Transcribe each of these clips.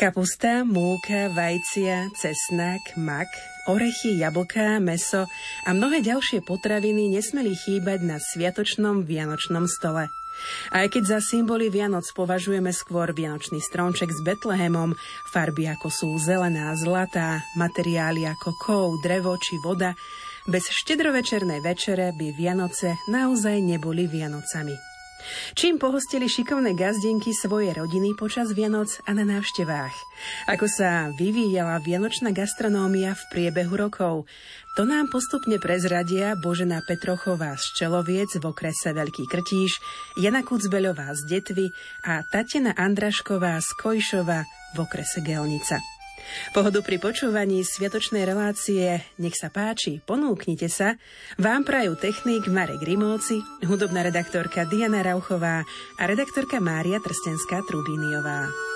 Kapusta, múka, vajcia, cesnak, mak, orechy, jablká, meso a mnohé ďalšie potraviny nesmeli chýbať na sviatočnom vianočnom stole. Aj keď za symboly Vianoc považujeme skôr vianočný stromček s Betlehemom, farby ako sú zelená, zlatá, materiály ako kov, drevo či voda, bez štedrovečernej večere by Vianoce naozaj neboli Vianocami. Čím pohostili šikovné gazdenky svoje rodiny počas Vianoc a na návštevách. Ako sa vyvíjala vianočná gastronómia v priebehu rokov. To nám postupne prezradia Božena Petrochová z Čeloviec v okrese Veľký Krtíš, Jana Kucbeľová z Detvy a Tatena Andrašková z Kojšova v okrese Gelnica. Pohodu pri počúvaní sviatočnej relácie Nech sa páči, ponúknite sa. Vám prajú technik Marek Rimóci, hudobná redaktorka Diana Rauchová a redaktorka Mária Trstenská-Trubíniová.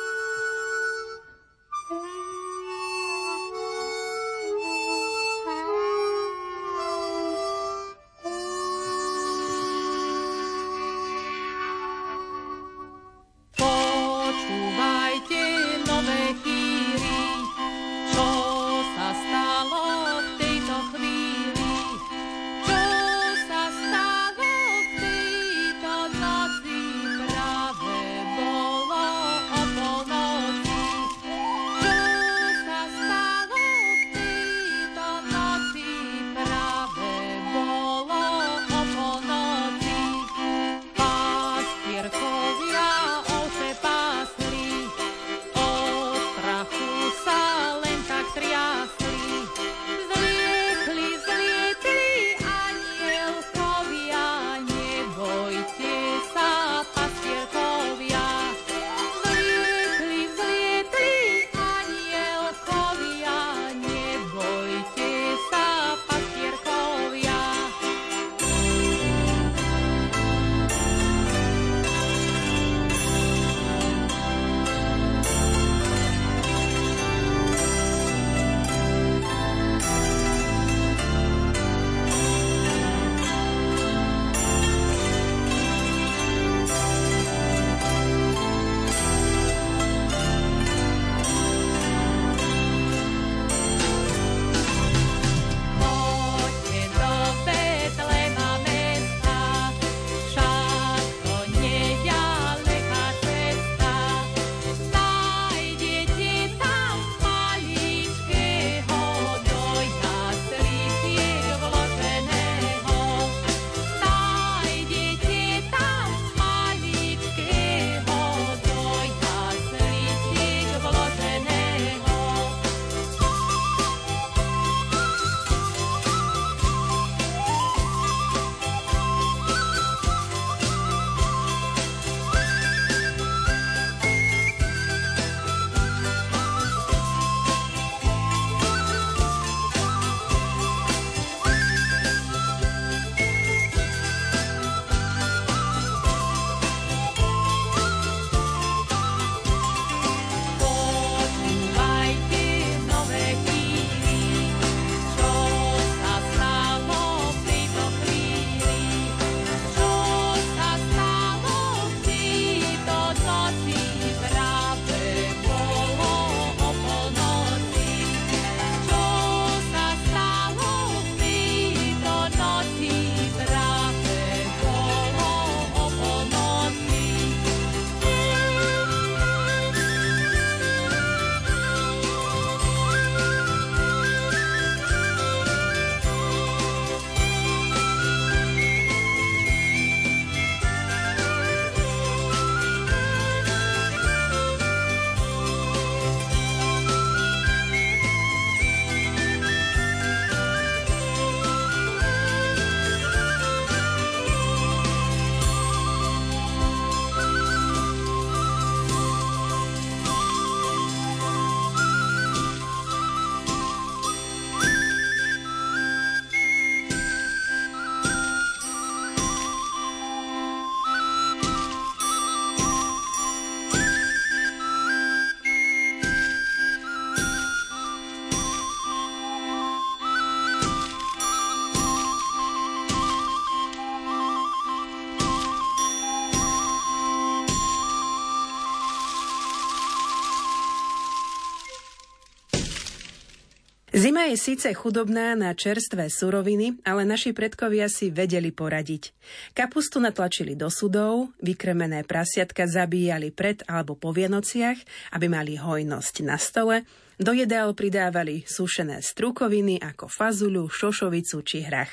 Je síce chudobná na čerstvé suroviny, ale naši predkovia si vedeli poradiť. Kapustu natlačili do sudov, vykremené prasiatka zabíjali pred alebo po Vienociach, aby mali hojnosť na stole, do jedál pridávali sušené strukoviny ako fazuľu, šošovicu či hrach.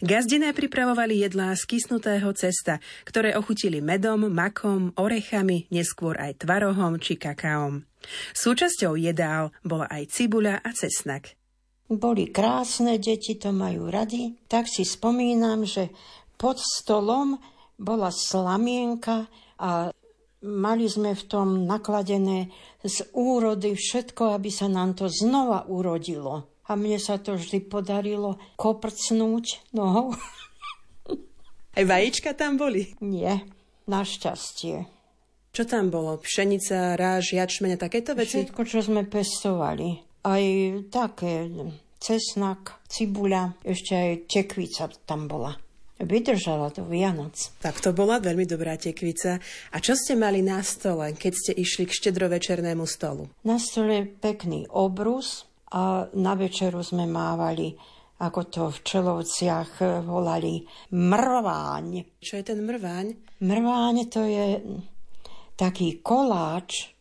Gazdiné pripravovali jedlá z kysnutého cesta, ktoré ochutili medom, makom, orechami, neskôr aj tvarohom či kakaom. Súčasťou jedál bola aj cibuľa a cesnak. Boli krásne, deti to majú radi. Tak si spomínam, že pod stolom bola slamienka a mali sme v tom nakladené z úrody všetko, aby sa nám to znova urodilo. A mne sa to vždy podarilo koprcnúť nohou. Aj vajíčka tam boli? Nie, našťastie. Čo tam bolo? Pšenica, ráž, jačmeň a takéto veci? Všetko, čo sme pestovali. Aj také cesnak, cibuľa, ešte aj tekvica tam bola. Vydržala do Vianoc. Tak to bola veľmi dobrá tekvica. A čo ste mali na stole, keď ste išli k štedrovečernému stolu? Na stole pekný obrus a na večeru sme mávali ako to v Čelovciach volali, mrváň. Čo je ten mrváň? Mrváň to je taký koláč,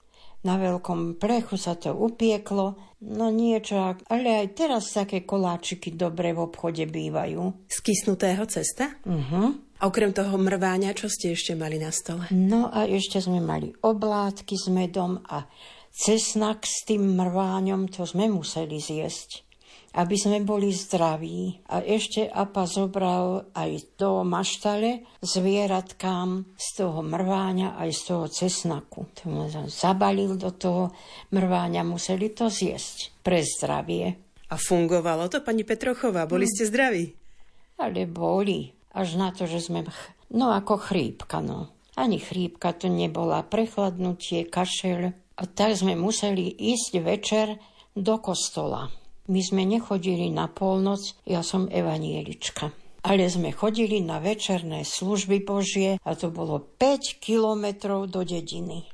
na veľkom plechu sa to upieklo, no niečo, ale aj teraz také koláčiky dobre v obchode bývajú. Z kysnutého cesta? Uh-huh. A okrem toho mrváňa, čo ste ešte mali na stole? No a ešte sme mali oblátky s medom a cesnak s tým mrváňom, to sme museli zjesť aby sme boli zdraví. A ešte Apa zobral aj do maštale zvieratkám z toho mrváňa aj z toho cesnaku. To zabalil do toho mrváňa, museli to zjesť pre zdravie. A fungovalo to, pani Petrochová? Boli ste zdraví? Ale boli. Až na to, že sme... No ako chrípka, no. Ani chrípka to nebola. Prechladnutie, kašel. A tak sme museli ísť večer do kostola. My sme nechodili na polnoc, ja som evanielička. Ale sme chodili na večerné služby Božie a to bolo 5 kilometrov do dediny.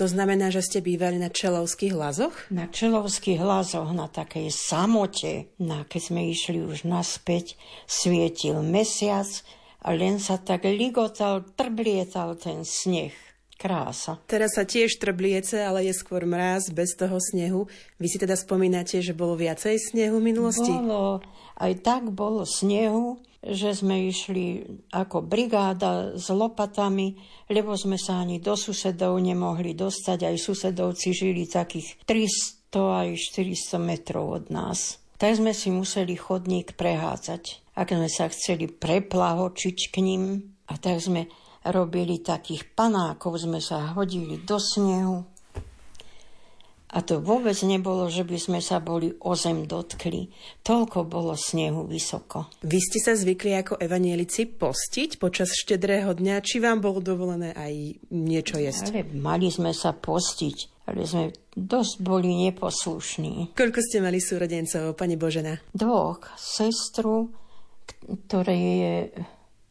To znamená, že ste bývali na Čelovských lazoch? Na Čelovských lazoch, na takej samote. No, keď sme išli už naspäť, svietil mesiac a len sa tak ligotal, trblietal ten sneh. Krása. Teraz sa tiež trbliece, ale je skôr mráz bez toho snehu. Vy si teda spomínate, že bolo viacej snehu v minulosti? Bolo. Aj tak bolo snehu, že sme išli ako brigáda s lopatami, lebo sme sa ani do susedov nemohli dostať. Aj susedovci žili takých 300 aj 400 metrov od nás. Tak sme si museli chodník prehádzať. Ak sme sa chceli preplahočiť k ním, a tak sme robili takých panákov, sme sa hodili do snehu. A to vôbec nebolo, že by sme sa boli o zem dotkli. Toľko bolo snehu vysoko. Vy ste sa zvykli ako evanielici postiť počas štedrého dňa, či vám bolo dovolené aj niečo jesť? Ale mali sme sa postiť, ale sme dosť boli neposlušní. Koľko ste mali súrodencov, pani Božena? Dvoch. Sestru, ktoré je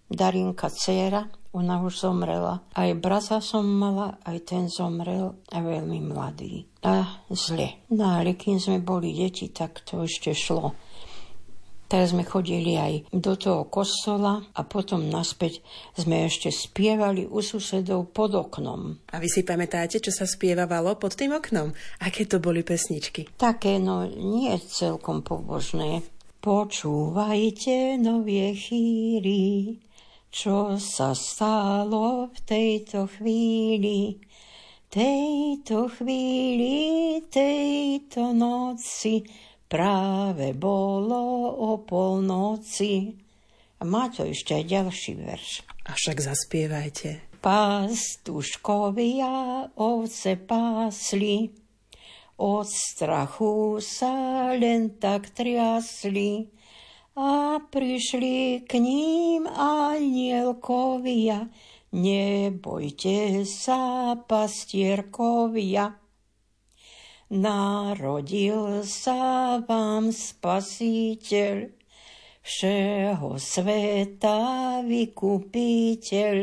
Darinka dcera, ona už zomrela. Aj brata som mala, aj ten zomrel a veľmi mladý. A zle. No ale kým sme boli deti, tak to ešte šlo. Tak sme chodili aj do toho kostola a potom naspäť sme ešte spievali u susedov pod oknom. A vy si pamätáte, čo sa spievavalo pod tým oknom? Aké to boli pesničky? Také, no nie celkom pobožné. Počúvajte novie chýry, čo sa stalo v tejto chvíli. Tejto chvíli, tejto noci, práve bolo o polnoci. A má to ešte aj ďalší verš. A však zaspievajte. Pastuškovia ovce pásli, od strachu sa len tak triasli, a prišli k ním anielkovia. Nebojte sa, pastierkovia. Narodil sa vám spasiteľ, všeho sveta vykupiteľ.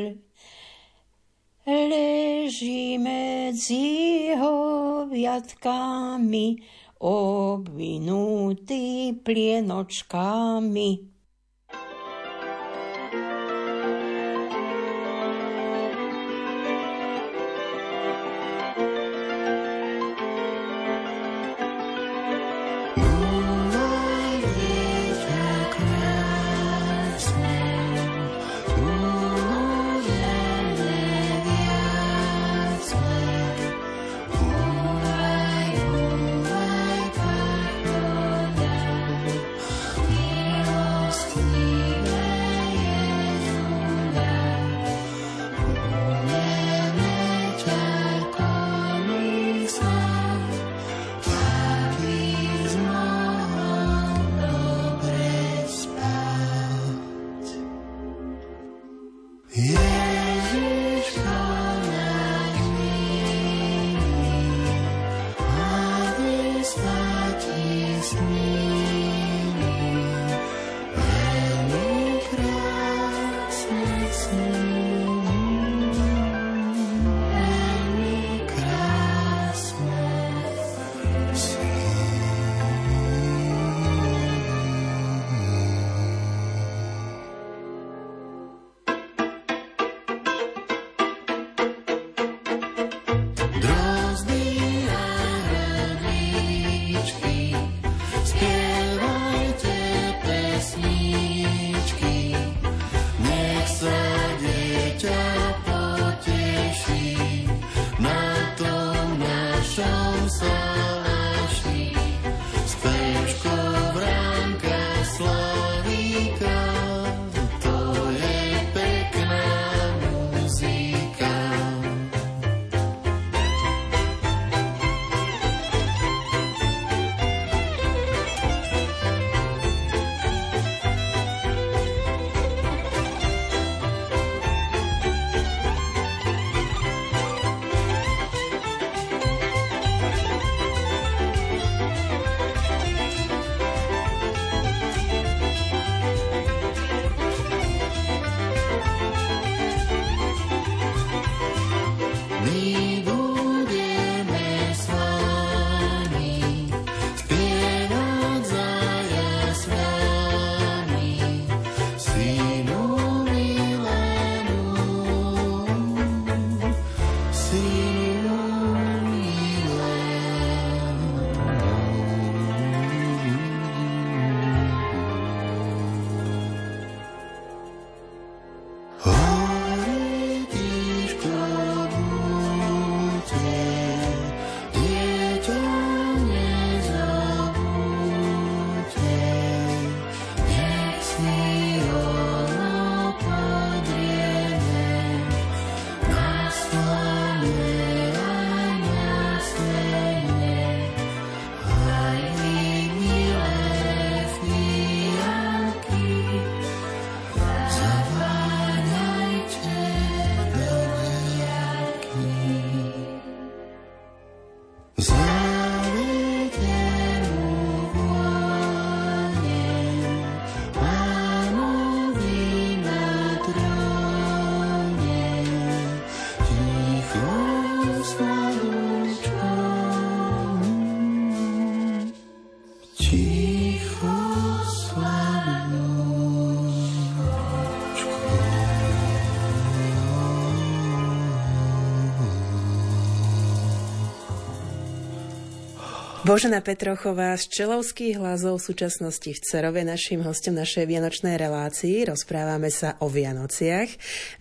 Leží medzi viatkami, obvinuti pljenočkami. Božena Petrochová z Čelovských hlasov v súčasnosti v Cerove našim hostom našej vianočnej relácii. Rozprávame sa o Vianociach.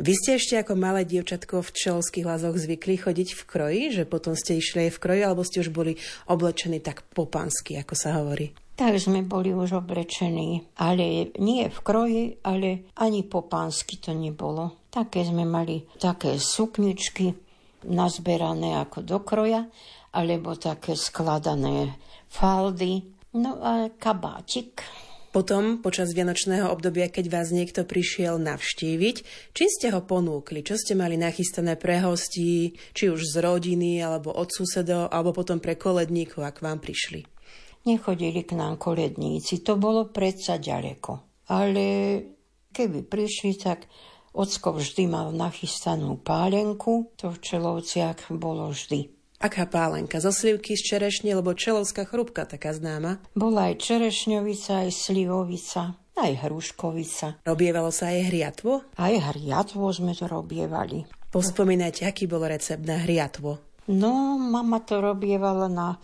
Vy ste ešte ako malé dievčatko v Čelovských hlasoch zvykli chodiť v kroji, že potom ste išli aj v kroji, alebo ste už boli oblečení tak popansky, ako sa hovorí? Tak sme boli už oblečení, ale nie v kroji, ale ani po pánsky to nebolo. Také sme mali také sukničky nazberané ako do kroja alebo také skladané faldy, no a kabátik. Potom, počas vianočného obdobia, keď vás niekto prišiel navštíviť, či ste ho ponúkli, čo ste mali nachystané pre hostí, či už z rodiny, alebo od susedov, alebo potom pre koledníkov, ak vám prišli? Nechodili k nám koledníci, to bolo predsa ďaleko. Ale keby prišli, tak Ocko vždy mal nachystanú pálenku, to v Čelovciach bolo vždy. Aká pálenka? Zo slivky z čerešne, lebo čelovská chrúbka taká známa? Bola aj čerešňovica, aj slivovica, aj hruškovica. Robievalo sa aj hriatvo? Aj hriatvo sme to robievali. Pospomínajte, aký bol recept na hriatvo? No, mama to robievala na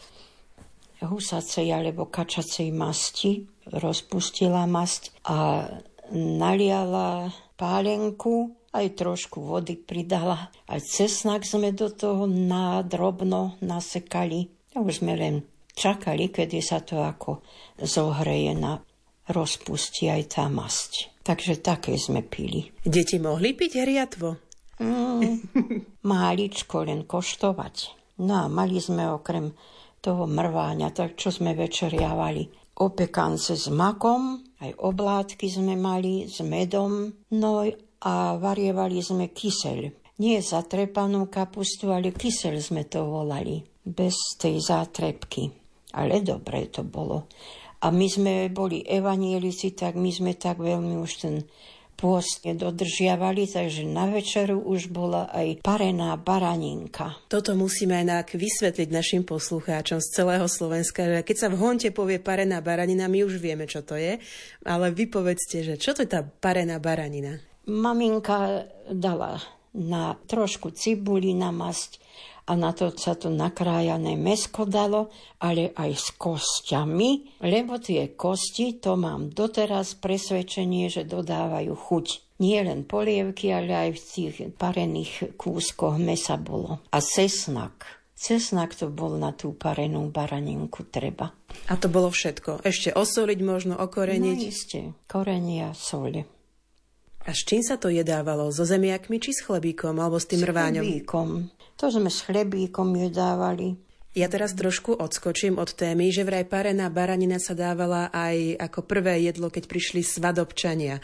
husacej alebo kačacej masti. Rozpustila masť a naliala pálenku aj trošku vody pridala. Aj cesnak sme do toho nádrobno nasekali. A už sme len čakali, kedy sa to ako zohreje na rozpustí aj tá masť. Takže také sme pili. Deti mohli piť hriatvo? Mm, máličko len koštovať. No a mali sme okrem toho mrváňa, tak čo sme večeriavali. Opekance s makom, aj oblátky sme mali s medom, no a varievali sme kyseľ. Nie zatrepanú kapustu, ale kyseľ sme to volali. Bez tej zátrepky. Ale dobre to bolo. A my sme boli evanielici, tak my sme tak veľmi už ten pôst nedodržiavali, takže na večeru už bola aj parená baraninka. Toto musíme aj vysvetliť našim poslucháčom z celého Slovenska, že keď sa v honte povie parená baranina, my už vieme, čo to je, ale vy povedzte, že čo to je tá parená baranina? Maminka dala na trošku cibuli na masť a na to sa to nakrájané mesko dalo, ale aj s kostiami, lebo tie kosti, to mám doteraz presvedčenie, že dodávajú chuť. Nie len polievky, ale aj v tých parených kúskoch mesa bolo. A cesnak. Cesnak to bol na tú parenú baraninku treba. A to bolo všetko. Ešte osoliť možno, okoreniť? No isté. Korenia, soli. A s čím sa to jedávalo? So zemiakmi či s chlebíkom alebo s tým rváňom? S chlebíkom. To sme s chlebíkom jedávali. Ja teraz trošku odskočím od témy, že vraj parená baranina sa dávala aj ako prvé jedlo, keď prišli svadobčania.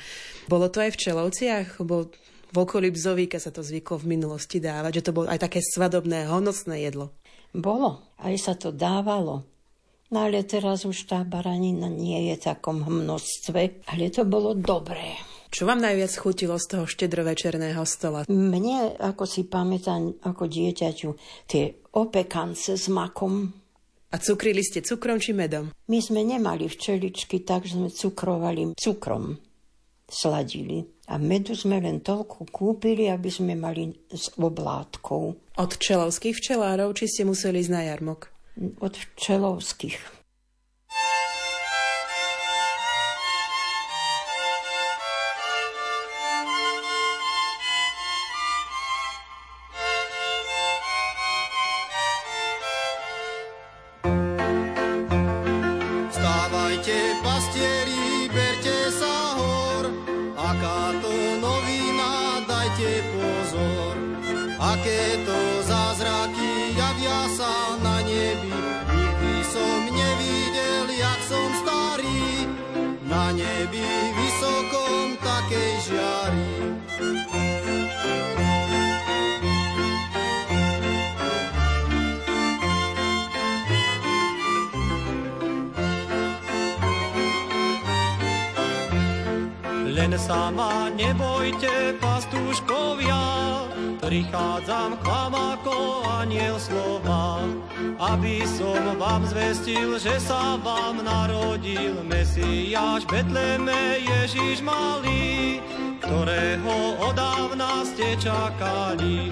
Bolo to aj v Čelovciach? Bo v okolí Bzovíka sa to zvyklo v minulosti dávať, že to bolo aj také svadobné, honosné jedlo. Bolo, aj sa to dávalo. No ale teraz už tá baranina nie je v takom množstve, ale to bolo dobré. Čo vám najviac chutilo z toho štedrovečerného stola? Mne, ako si pamätám, ako dieťaťu, tie opekance s makom. A cukrili ste cukrom či medom? My sme nemali včeličky, tak sme cukrovali cukrom. Sladili. A medu sme len toľko kúpili, aby sme mali s oblátkou. Od čelovských včelárov, či ste museli ísť na jarmok? Od včelovských. Sama nebojte, pastúškovia, prichádzam k vám ako aniel slova, aby som vám zvestil, že sa vám narodil Mesiáš Betleme Ježiš malý, ktorého odávna ste čakali.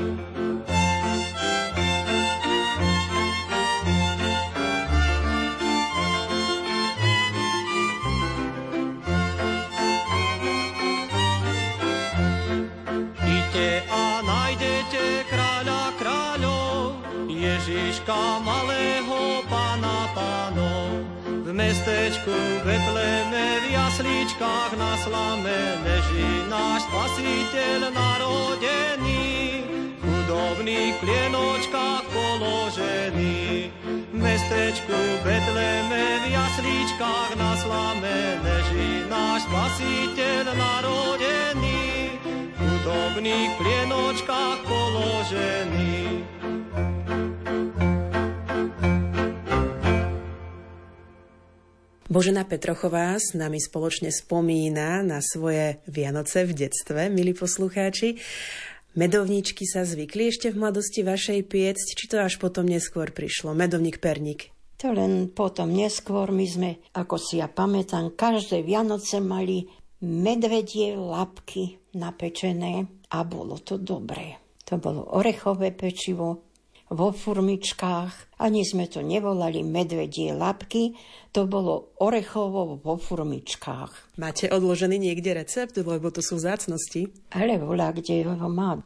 Ježiška malého pána pánov. V mestečku Betleme v jaslíčkách na slame leží náš spasiteľ narodený. V chudobných klienočkách položený. V mestečku Betleme v jaslíčkách na slame leží náš spasiteľ narodený. V chudobných klienočkách položený. Božena Petrochová s nami spoločne spomína na svoje Vianoce v detstve, milí poslucháči. Medovničky sa zvykli ešte v mladosti vašej piecť, či to až potom neskôr prišlo? Medovník perník. To len potom neskôr my sme, ako si ja pamätám, každé Vianoce mali medvedie lapky napečené a bolo to dobré. To bolo orechové pečivo vo furmičkách. Ani sme to nevolali medvedie lapky, to bolo orechovo vo furmičkách. Máte odložený niekde recept, lebo to sú zácnosti? Ale volá, kde ho má.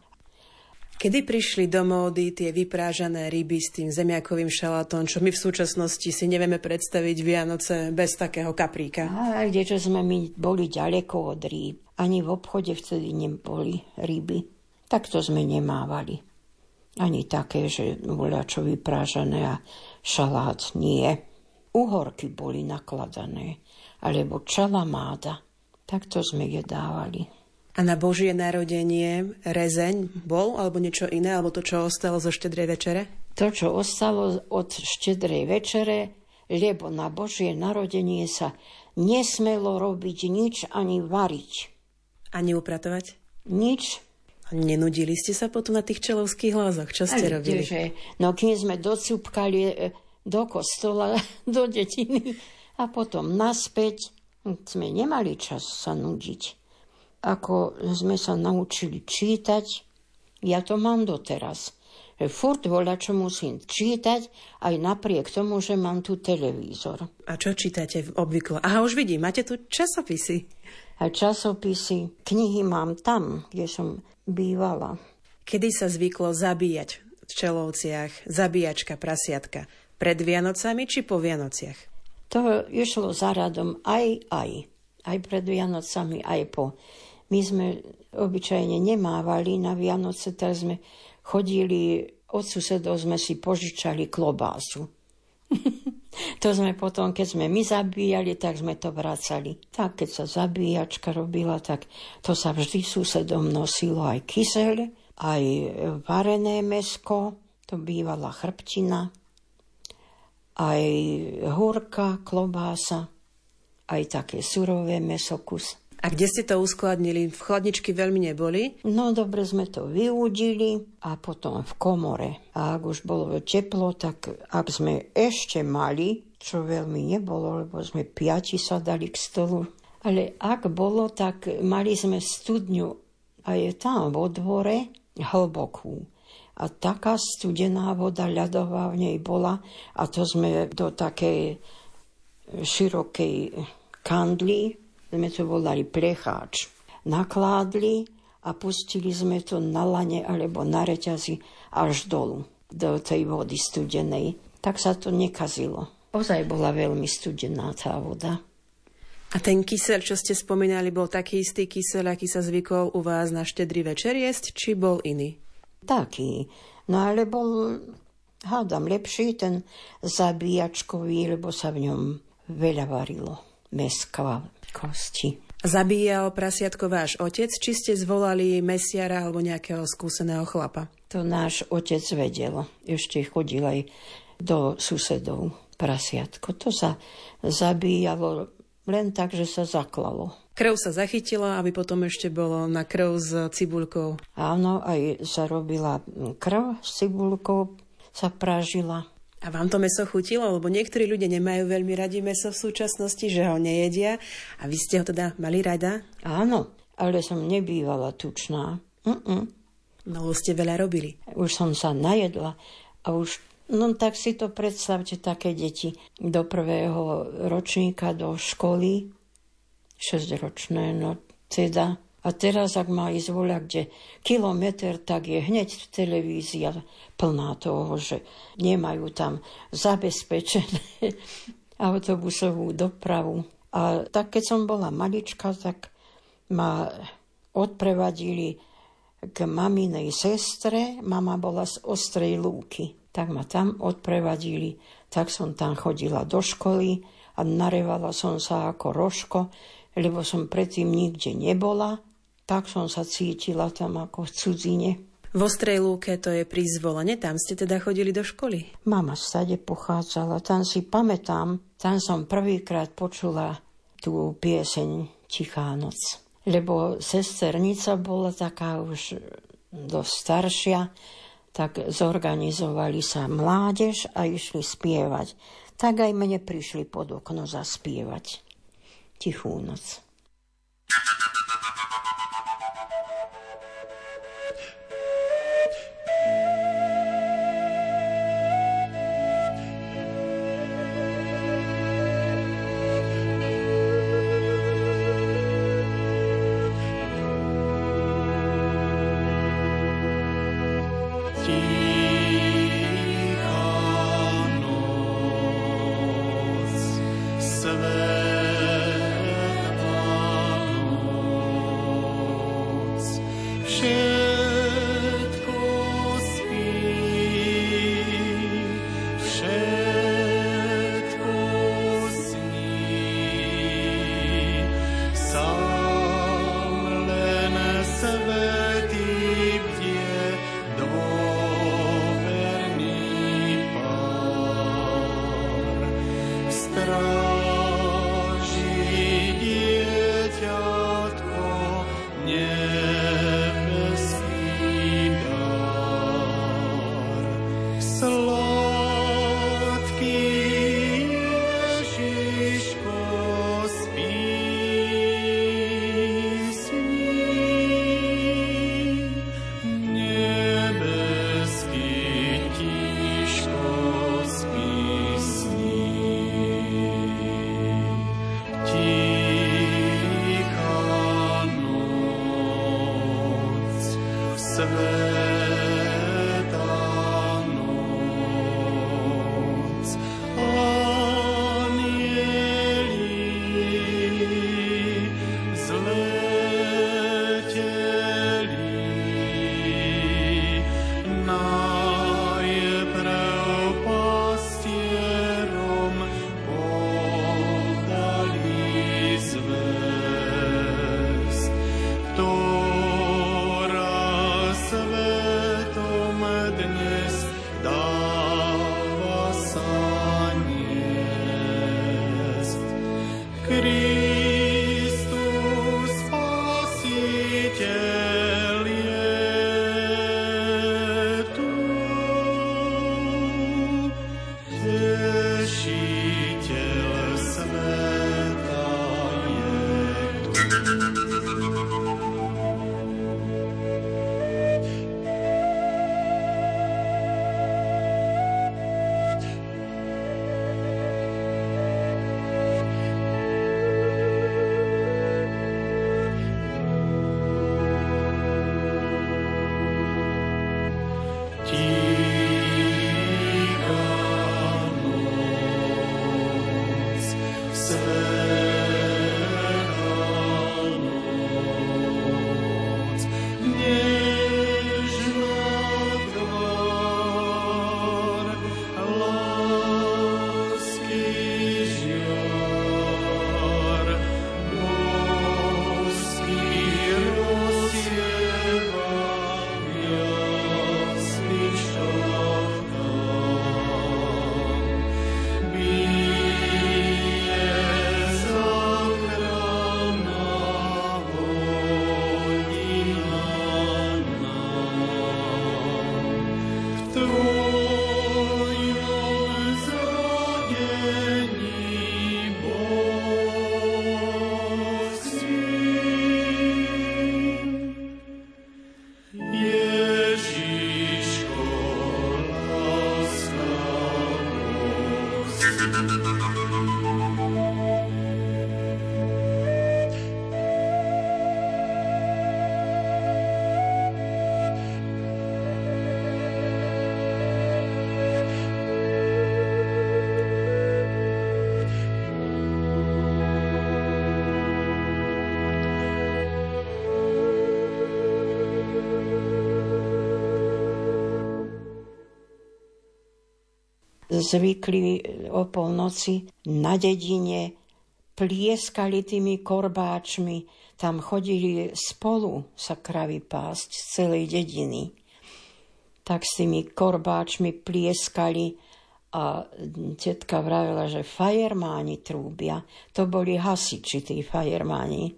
Kedy prišli do módy tie vyprážané ryby s tým zemiakovým šalátom, čo my v súčasnosti si nevieme predstaviť Vianoce bez takého kapríka? A kdeže sme my boli ďaleko od rýb. Ani v obchode vtedy neboli ryby. Takto sme nemávali. Ani také, že bola čo vyprážané a šalát nie. Uhorky boli nakladané, alebo čalamáda. Takto sme je dávali. A na Božie narodenie rezeň bol alebo niečo iné, alebo to, čo ostalo zo štedrej večere? To, čo ostalo od štedrej večere, lebo na Božie narodenie sa nesmelo robiť nič ani variť. Ani upratovať? Nič. Nenudili ste sa potom na tých čelovských hlázoch? Čo ste Ale robili? Že, no kým sme docúpkali e, do kostola, do detiny a potom naspäť, sme nemali čas sa nudiť ako sme sa naučili čítať, ja to mám doteraz. Že furt voľa, čo musím čítať, aj napriek tomu, že mám tu televízor. A čo čítate obvykle? Aha, už vidím, máte tu časopisy. A časopisy, knihy mám tam, kde som bývala. Kedy sa zvyklo zabíjať v Čelovciach, zabíjačka, prasiatka? Pred Vianocami či po Vianociach? To išlo za radom aj, aj. Aj pred Vianocami, aj po. My sme obyčajne nemávali na Vianoce, tak sme chodili, od susedov sme si požičali klobásu. to sme potom, keď sme my zabíjali, tak sme to vracali. Tak, keď sa zabíjačka robila, tak to sa vždy susedom nosilo aj kyseľ, aj varené mesko, to bývala chrbtina, aj húrka, klobása, aj také surové mesokus. A kde ste to uskladnili? V chladničky veľmi neboli? No dobre sme to vyúdili a potom v komore. A ak už bolo teplo, tak ak sme ešte mali, čo veľmi nebolo, lebo sme piati sa dali k stolu, ale ak bolo, tak mali sme studňu a je tam vo dvore hlbokú. A taká studená voda ľadová v nej bola a to sme do takej širokej kandly sme to volali plecháč, nakládli a pustili sme to na lane alebo na reťazi až dolu do tej vody studenej. Tak sa to nekazilo. Ozaj bola veľmi studená tá voda. A ten kysel, čo ste spomínali, bol taký istý kysel, aký sa zvykol u vás na štedrý večer jesť, či bol iný? Taký. No ale bol, hádam, lepší ten zabíjačkový, lebo sa v ňom veľa varilo. Meska, kosti. Zabíjal prasiatko váš otec, či ste zvolali mesiara alebo nejakého skúseného chlapa? To náš otec vedel. Ešte chodil aj do susedov prasiatko. To sa zabíjalo len tak, že sa zaklalo. Krv sa zachytila, aby potom ešte bolo na krv s cibulkou. Áno, aj sa robila krv s cibulkou, sa pražila. A vám to meso chutilo? Lebo niektorí ľudia nemajú veľmi radi meso v súčasnosti, že ho nejedia. A vy ste ho teda mali rada? Áno, ale som nebývala tučná. Mm-mm. No, ste veľa robili. Už som sa najedla a už No tak si to predstavte, také deti do prvého ročníka do školy, 6-ročné, no teda a teraz, ak má ísť voľa kde kilometr, tak je hneď televízia plná toho, že nemajú tam zabezpečené autobusovú dopravu. A tak keď som bola malička, tak ma odprevadili k maminej sestre. Mama bola z Ostrej Lúky. Tak ma tam odprevadili. Tak som tam chodila do školy a narevala som sa ako rožko, lebo som predtým nikde nebola tak som sa cítila tam ako v cudzine. V Ostrej lúke to je pri zvolenie, tam ste teda chodili do školy? Mama stade pochádzala, tam si pamätám, tam som prvýkrát počula tú pieseň Tichá noc. Lebo sesternica bola taká už dosť staršia, tak zorganizovali sa mládež a išli spievať. Tak aj mne prišli pod okno zaspievať. Tichú noc. Zvykli o polnoci na dedine, plieskali tými korbáčmi, tam chodili spolu sa kravy pásť z celej dediny. Tak s tými korbáčmi plieskali a tetka vravila, že fajermáni trúbia. To boli hasiči, tí fajermáni.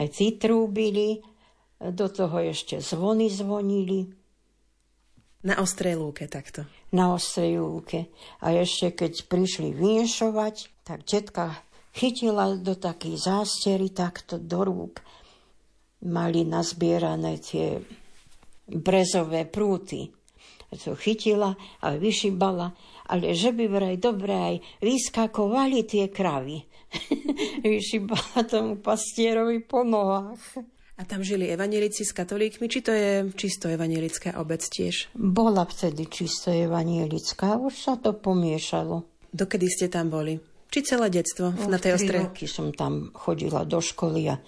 Aj tí trúbili, Do toho ešte zvony zvonili. Na ostrej lúke takto. Na ostrej lúke. A ešte keď prišli vyniešovať, tak tetka chytila do takej zástery takto do rúk. Mali nazbierané tie brezové prúty. To chytila a vyšibala, ale že by vraj dobre aj vyskakovali tie kravy. vyšibala tomu pastierovi po nohách. A tam žili evanelici s katolíkmi, či to je čisto evanelická obec tiež? Bola vtedy čisto evanielická, už sa to pomiešalo. Dokedy ste tam boli? Či celé detstvo no, na tej ostre? roky som tam chodila do školy a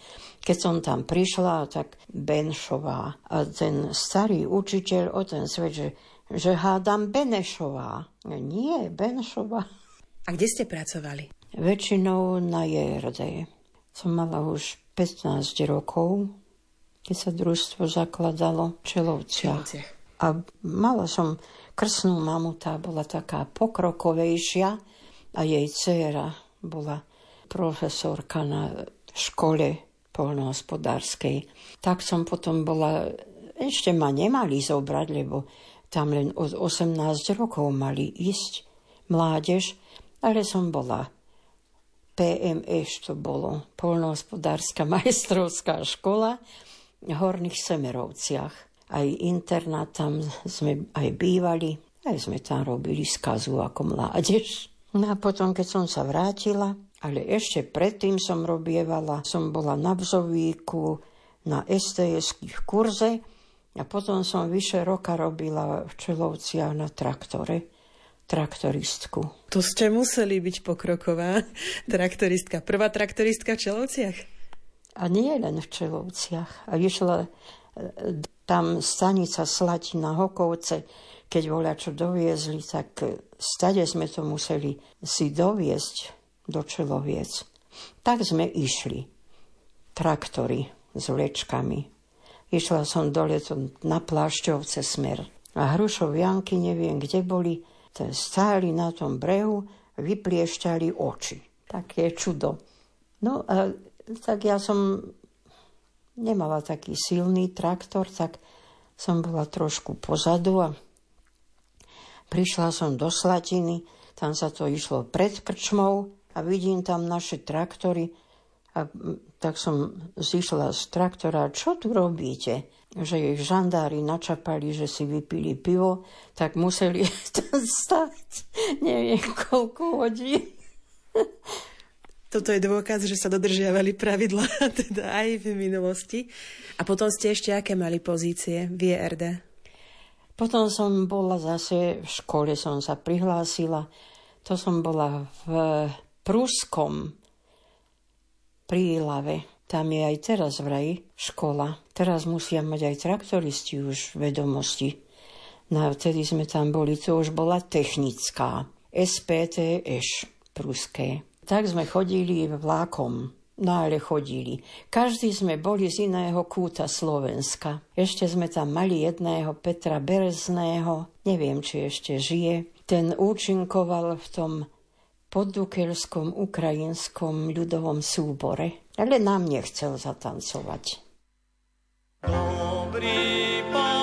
keď som tam prišla, tak Benšová a ten starý učiteľ o ten svet, že, že hádam Benešová. Nie, Benšová. A kde ste pracovali? Väčšinou na JRD. Som mala už 15 rokov, keď sa družstvo zakladalo v Čelovciach. A mala som krsnú mamu, tá bola taká pokrokovejšia, a jej dcéra bola profesorka na škole polnohospodárskej. Tak som potom bola, ešte ma nemali zobrať, lebo tam len od 18 rokov mali ísť mládež, ale som bola PMŠ to bolo, polnohospodárska majstrovská škola Horných Semerovciach. Aj internát tam sme aj bývali, aj sme tam robili skazu ako mládež. No a potom, keď som sa vrátila, ale ešte predtým som robievala, som bola na Bzovíku, na STS kurze a potom som vyše roka robila v Čelovciach na traktore traktoristku. To ste museli byť pokroková traktoristka. Prvá traktoristka v Čelovciach? A nie len v Čelovciach. A išla e, tam stanica Slatina Hokovce, keď voľa čo doviezli, tak stade sme to museli si doviezť do Čeloviec. Tak sme išli. Traktory s vlečkami. Išla som dole na Plášťovce smer. A Hrušovianky, neviem kde boli, stáli na tom brehu, vypliešťali oči. Také čudo. No a tak ja som nemala taký silný traktor, tak som bola trošku pozadu a Prišla som do Slatiny, tam sa to išlo pred krčmou a vidím tam naše traktory a tak som zišla z traktora, čo tu robíte? Že ich žandári načapali, že si vypili pivo, tak museli tam stať neviem koľko hodín. Toto je dôkaz, že sa dodržiavali pravidla teda aj v minulosti. A potom ste ešte aké mali pozície v IRD? Potom som bola zase v škole, som sa prihlásila. To som bola v Pruskom pri Ilave. Tam je aj teraz vraj škola. Teraz musia mať aj traktoristi už vedomosti. No vtedy sme tam boli, to už bola technická. SPTŠ pruské. Tak sme chodili vlákom No ale chodili. Každý sme boli z iného kúta Slovenska. Ešte sme tam mali jedného Petra Berezného, neviem, či ešte žije. Ten účinkoval v tom poddukelskom ukrajinskom ľudovom súbore, ale nám nechcel zatancovať. Dobrý tento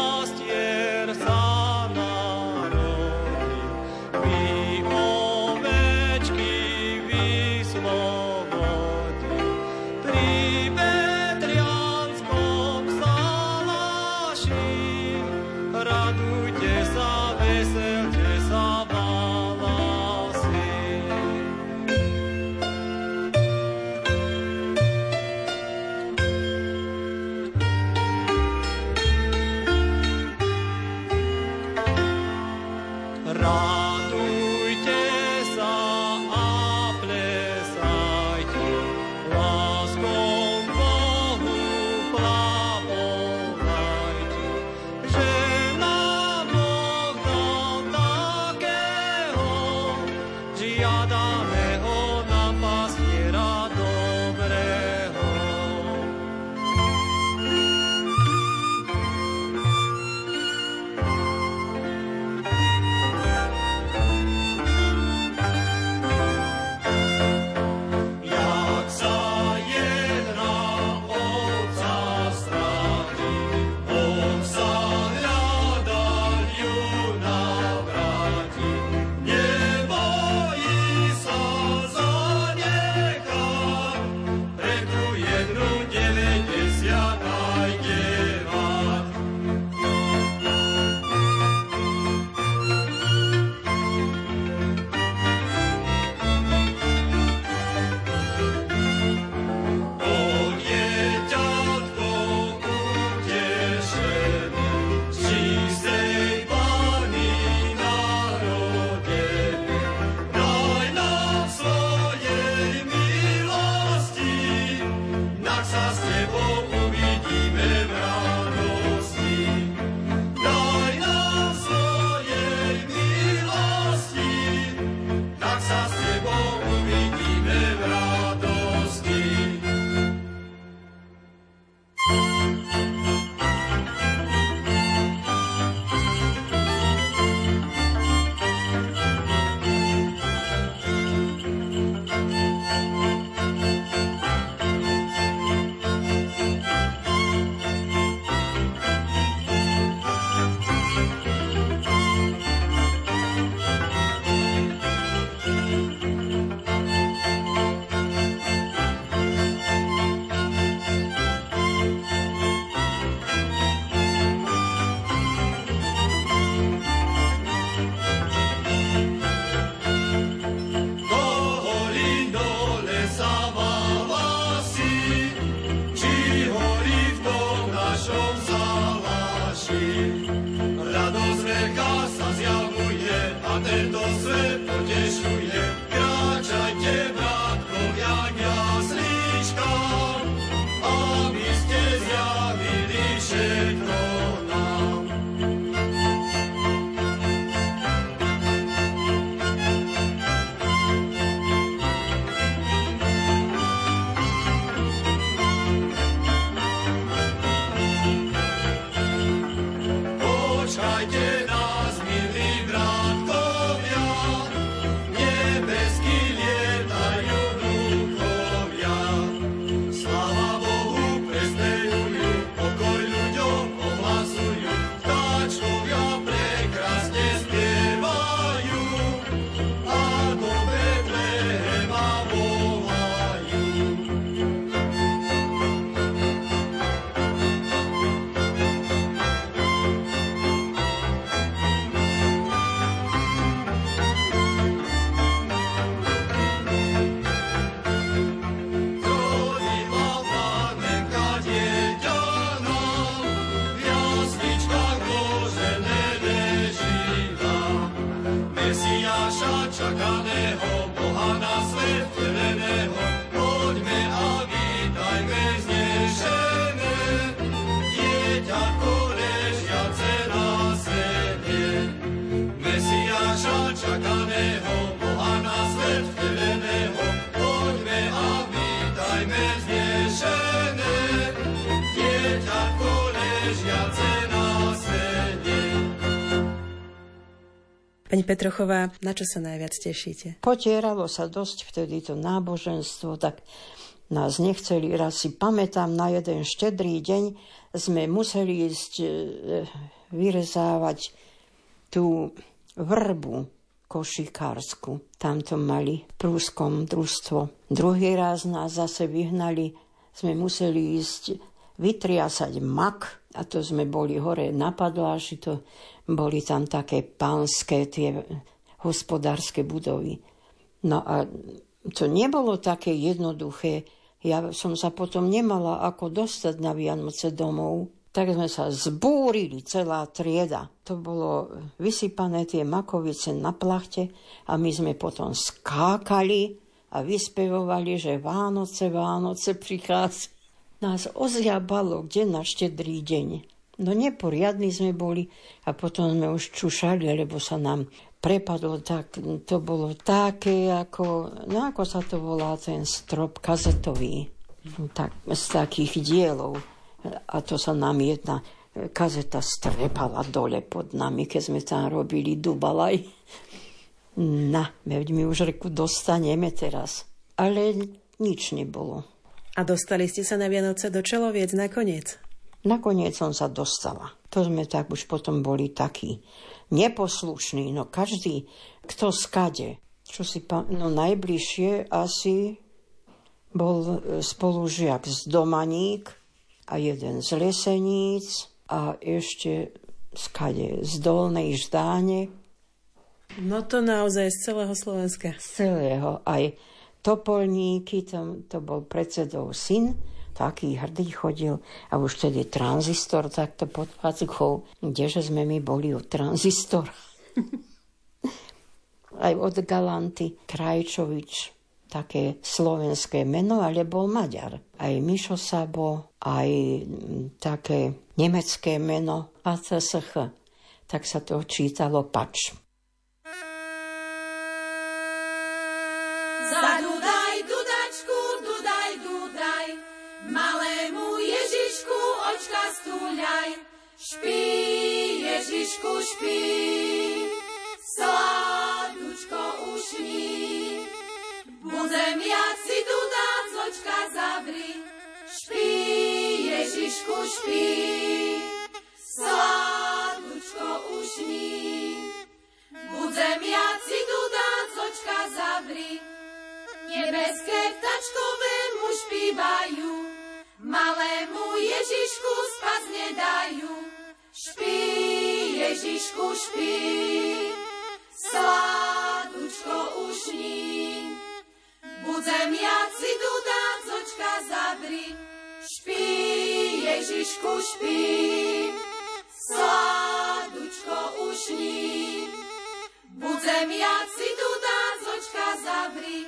Pani Petrochová, na čo sa najviac tešíte? Potieralo sa dosť vtedy to náboženstvo, tak nás nechceli. Raz si pamätám, na jeden štedrý deň sme museli ísť e, vyrezávať tú vrbu košikársku. Tam to mali v prúskom družstvo. Druhý raz nás zase vyhnali, sme museli ísť vytriasať mak, a to sme boli hore na Padláši, to boli tam také pánske tie hospodárske budovy. No a to nebolo také jednoduché. Ja som sa potom nemala ako dostať na Vianoce domov. Tak sme sa zbúrili, celá trieda. To bolo vysypané tie makovice na plachte a my sme potom skákali a vyspevovali, že Vánoce, Vánoce prichádza. Nás ozjabalo, kde na štedrý deň. No neporiadni sme boli a potom sme už čušali, lebo sa nám prepadlo tak, to bolo také ako, no ako sa to volá ten strop kazetový, tak, z takých dielov. A to sa nám jedna kazeta strepala dole pod nami, keď sme tam robili dubalaj. Na, veď my už reku dostaneme teraz. Ale nič nebolo. A dostali ste sa na Vianoce do Čeloviec nakoniec? Nakoniec som sa dostala. To sme tak už potom boli takí neposlušní. No každý, kto skade, čo si pa... no najbližšie asi bol e, spolužiak z Domaník a jeden z Leseníc a ešte skade z Dolnej Ždáne, No to naozaj z celého Slovenska. z celého. Aj Topolníky, tam to bol predsedov syn, taký hrdý chodil a už vtedy tranzistor takto pod pacuchou. Kdeže sme my boli od tranzistora? Aj od Galanty Krajčovič, také slovenské meno, ale bol Maďar. Aj Mišo Sabo, aj mm, také nemecké meno ACSH. Tak sa to čítalo Pač. Zadudaj, očka stúľaj. Špí, Ježišku, špí, sládučko ušní. Budem ja si dudať, očka zavri. Špí, Ježišku, špí, sládučko ušní. Budem ja si dudať, očka zavri. Nebeské vtačkové mu špívajú, malému Ježišku spať nedajú. Špí, Ježišku, špí, sládučko ušní. Budem ja si dudať, očka zavri. Špí, Ježišku, špí, sládučko ušní. Budem zemiaci tu dácočka zavri.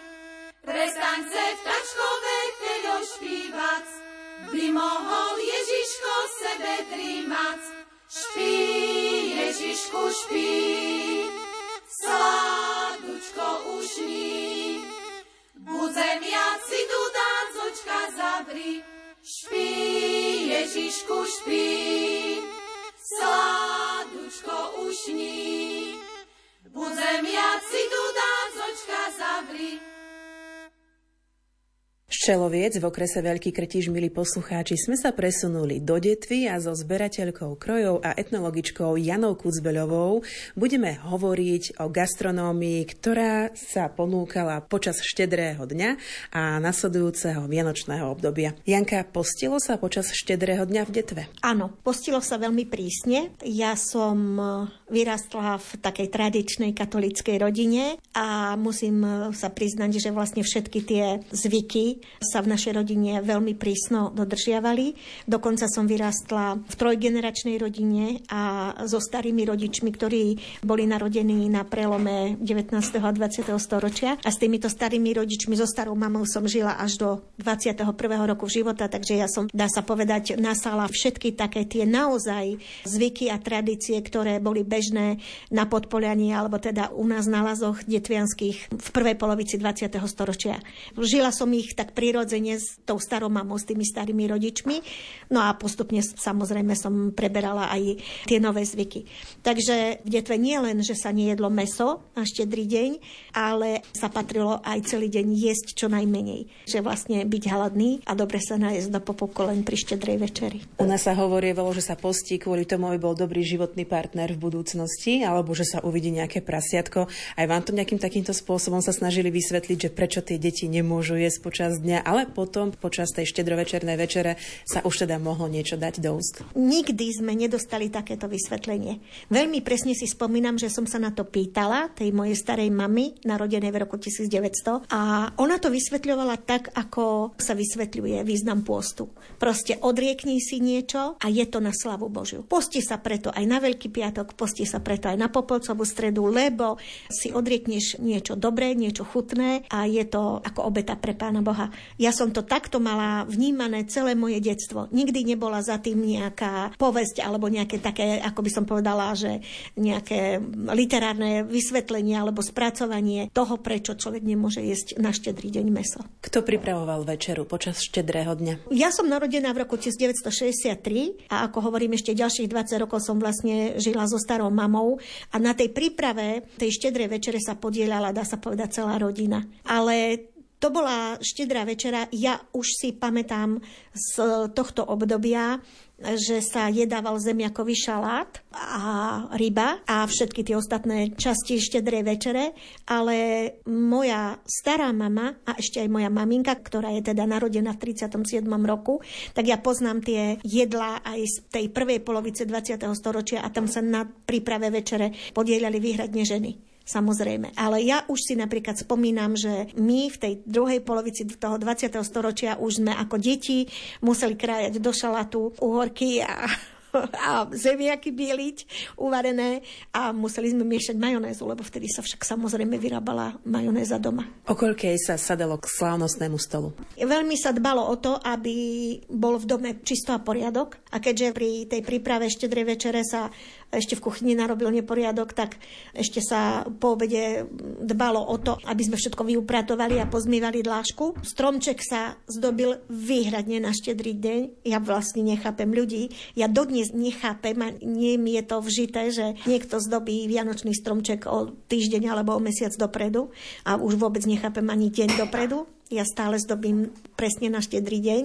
Prestaň se špívať, by mohol Ježiško sebe drímať. Špí, Ježišku, špí, sládučko ušní. Buď zemiaci tu dácočka zavri, špí, Ježišku, špí, sládučko ušní. Buď zemiaci tu dácočka zavri, Ščeloviec v okrese Veľký Krtiž, milí poslucháči, sme sa presunuli do Detvy a so zberateľkou krojov a etnologičkou Janou Kucbeľovou budeme hovoriť o gastronómii, ktorá sa ponúkala počas štedrého dňa a nasledujúceho vianočného obdobia. Janka, postilo sa počas štedrého dňa v Detve? Áno, postilo sa veľmi prísne. Ja som vyrastla v takej tradičnej katolíckej rodine a musím sa priznať, že vlastne všetky tie zvyky sa v našej rodine veľmi prísno dodržiavali. Dokonca som vyrastla v trojgeneračnej rodine a so starými rodičmi, ktorí boli narodení na prelome 19. a 20. storočia. A s týmito starými rodičmi, so starou mamou som žila až do 21. roku života, takže ja som, dá sa povedať, nasala všetky také tie naozaj zvyky a tradície, ktoré boli bežné na podpolianí alebo teda u nás na lazoch detvianských v prvej polovici 20. storočia. Žila som ich tak prirodzene s tou starou mamou, s tými starými rodičmi. No a postupne samozrejme som preberala aj tie nové zvyky. Takže v detve nie len, že sa nejedlo meso na štedrý deň, ale sa patrilo aj celý deň jesť čo najmenej. Že vlastne byť hladný a dobre sa najesť do popolko len pri štedrej večeri. U nás sa hovorí, že sa postí kvôli tomu, aby bol dobrý životný partner v budúcnosti, alebo že sa uvidí nejaké prasiatko. Aj vám to nejakým takýmto spôsobom sa snažili vysvetliť, že prečo tie deti nemôžu jesť počas dňa, ale potom počas tej štedrovečernej večere sa už teda mohlo niečo dať do úst. Nikdy sme nedostali takéto vysvetlenie. Veľmi presne si spomínam, že som sa na to pýtala tej mojej starej mamy, narodenej v roku 1900, a ona to vysvetľovala tak, ako sa vysvetľuje význam pôstu. Proste odriekni si niečo a je to na slavu Božiu. Posti sa preto aj na Veľký piatok, posti sa preto aj na Popolcovú stredu, lebo si odriekneš niečo dobré, niečo chutné a je to ako obeta pre Pána Boha. Ja som to takto mala vnímané celé moje detstvo. Nikdy nebola za tým nejaká povesť alebo nejaké také, ako by som povedala, že nejaké literárne vysvetlenie alebo spracovanie toho, prečo človek nemôže jesť na štedrý deň meso. Kto pripravoval večeru počas štedrého dňa? Ja som narodená v roku 1963 a ako hovorím, ešte ďalších 20 rokov som vlastne žila so starou mamou a na tej príprave tej štedrej večere sa podielala, dá sa povedať, celá rodina. Ale to bola štedrá večera. Ja už si pamätám z tohto obdobia, že sa jedával zemiakový šalát a ryba a všetky tie ostatné časti štedrej večere, ale moja stará mama a ešte aj moja maminka, ktorá je teda narodená v 37. roku, tak ja poznám tie jedlá aj z tej prvej polovice 20. storočia a tam sa na príprave večere podielali výhradne ženy samozrejme. Ale ja už si napríklad spomínam, že my v tej druhej polovici toho 20. storočia už sme ako deti museli krájať do šalatu uhorky a a zemiaky bieliť uvarené a museli sme miešať majonézu, lebo vtedy sa však samozrejme vyrábala majonéza doma. O koľkej sa sadalo k slávnostnému stolu? Veľmi sa dbalo o to, aby bol v dome čisto a poriadok a keďže pri tej príprave štedrej večere sa ešte v kuchyni narobil neporiadok, tak ešte sa po obede dbalo o to, aby sme všetko vyupratovali a pozmývali dlášku. Stromček sa zdobil výhradne na štedrý deň. Ja vlastne nechápem ľudí. Ja dodnes nechápem a nie mi je to vžité, že niekto zdobí vianočný stromček o týždeň alebo o mesiac dopredu a už vôbec nechápem ani deň dopredu. Ja stále zdobím presne na štedrý deň.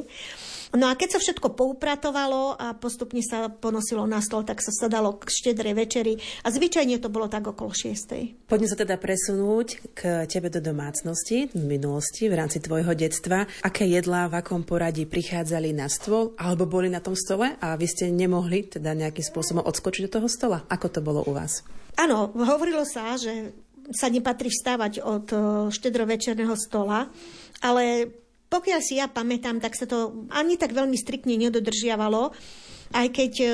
No a keď sa všetko poupratovalo a postupne sa ponosilo na stôl, tak sa sadalo k štedrej večeri a zvyčajne to bolo tak okolo 6. Poďme sa teda presunúť k tebe do domácnosti v minulosti, v rámci tvojho detstva. Aké jedlá v akom poradí prichádzali na stôl alebo boli na tom stole a vy ste nemohli teda nejakým spôsobom odskočiť do toho stola? Ako to bolo u vás? Áno, hovorilo sa, že sa nepatrí vstávať od štedrovečerného stola, ale pokiaľ si ja pamätám, tak sa to ani tak veľmi striktne nedodržiavalo. Aj keď e,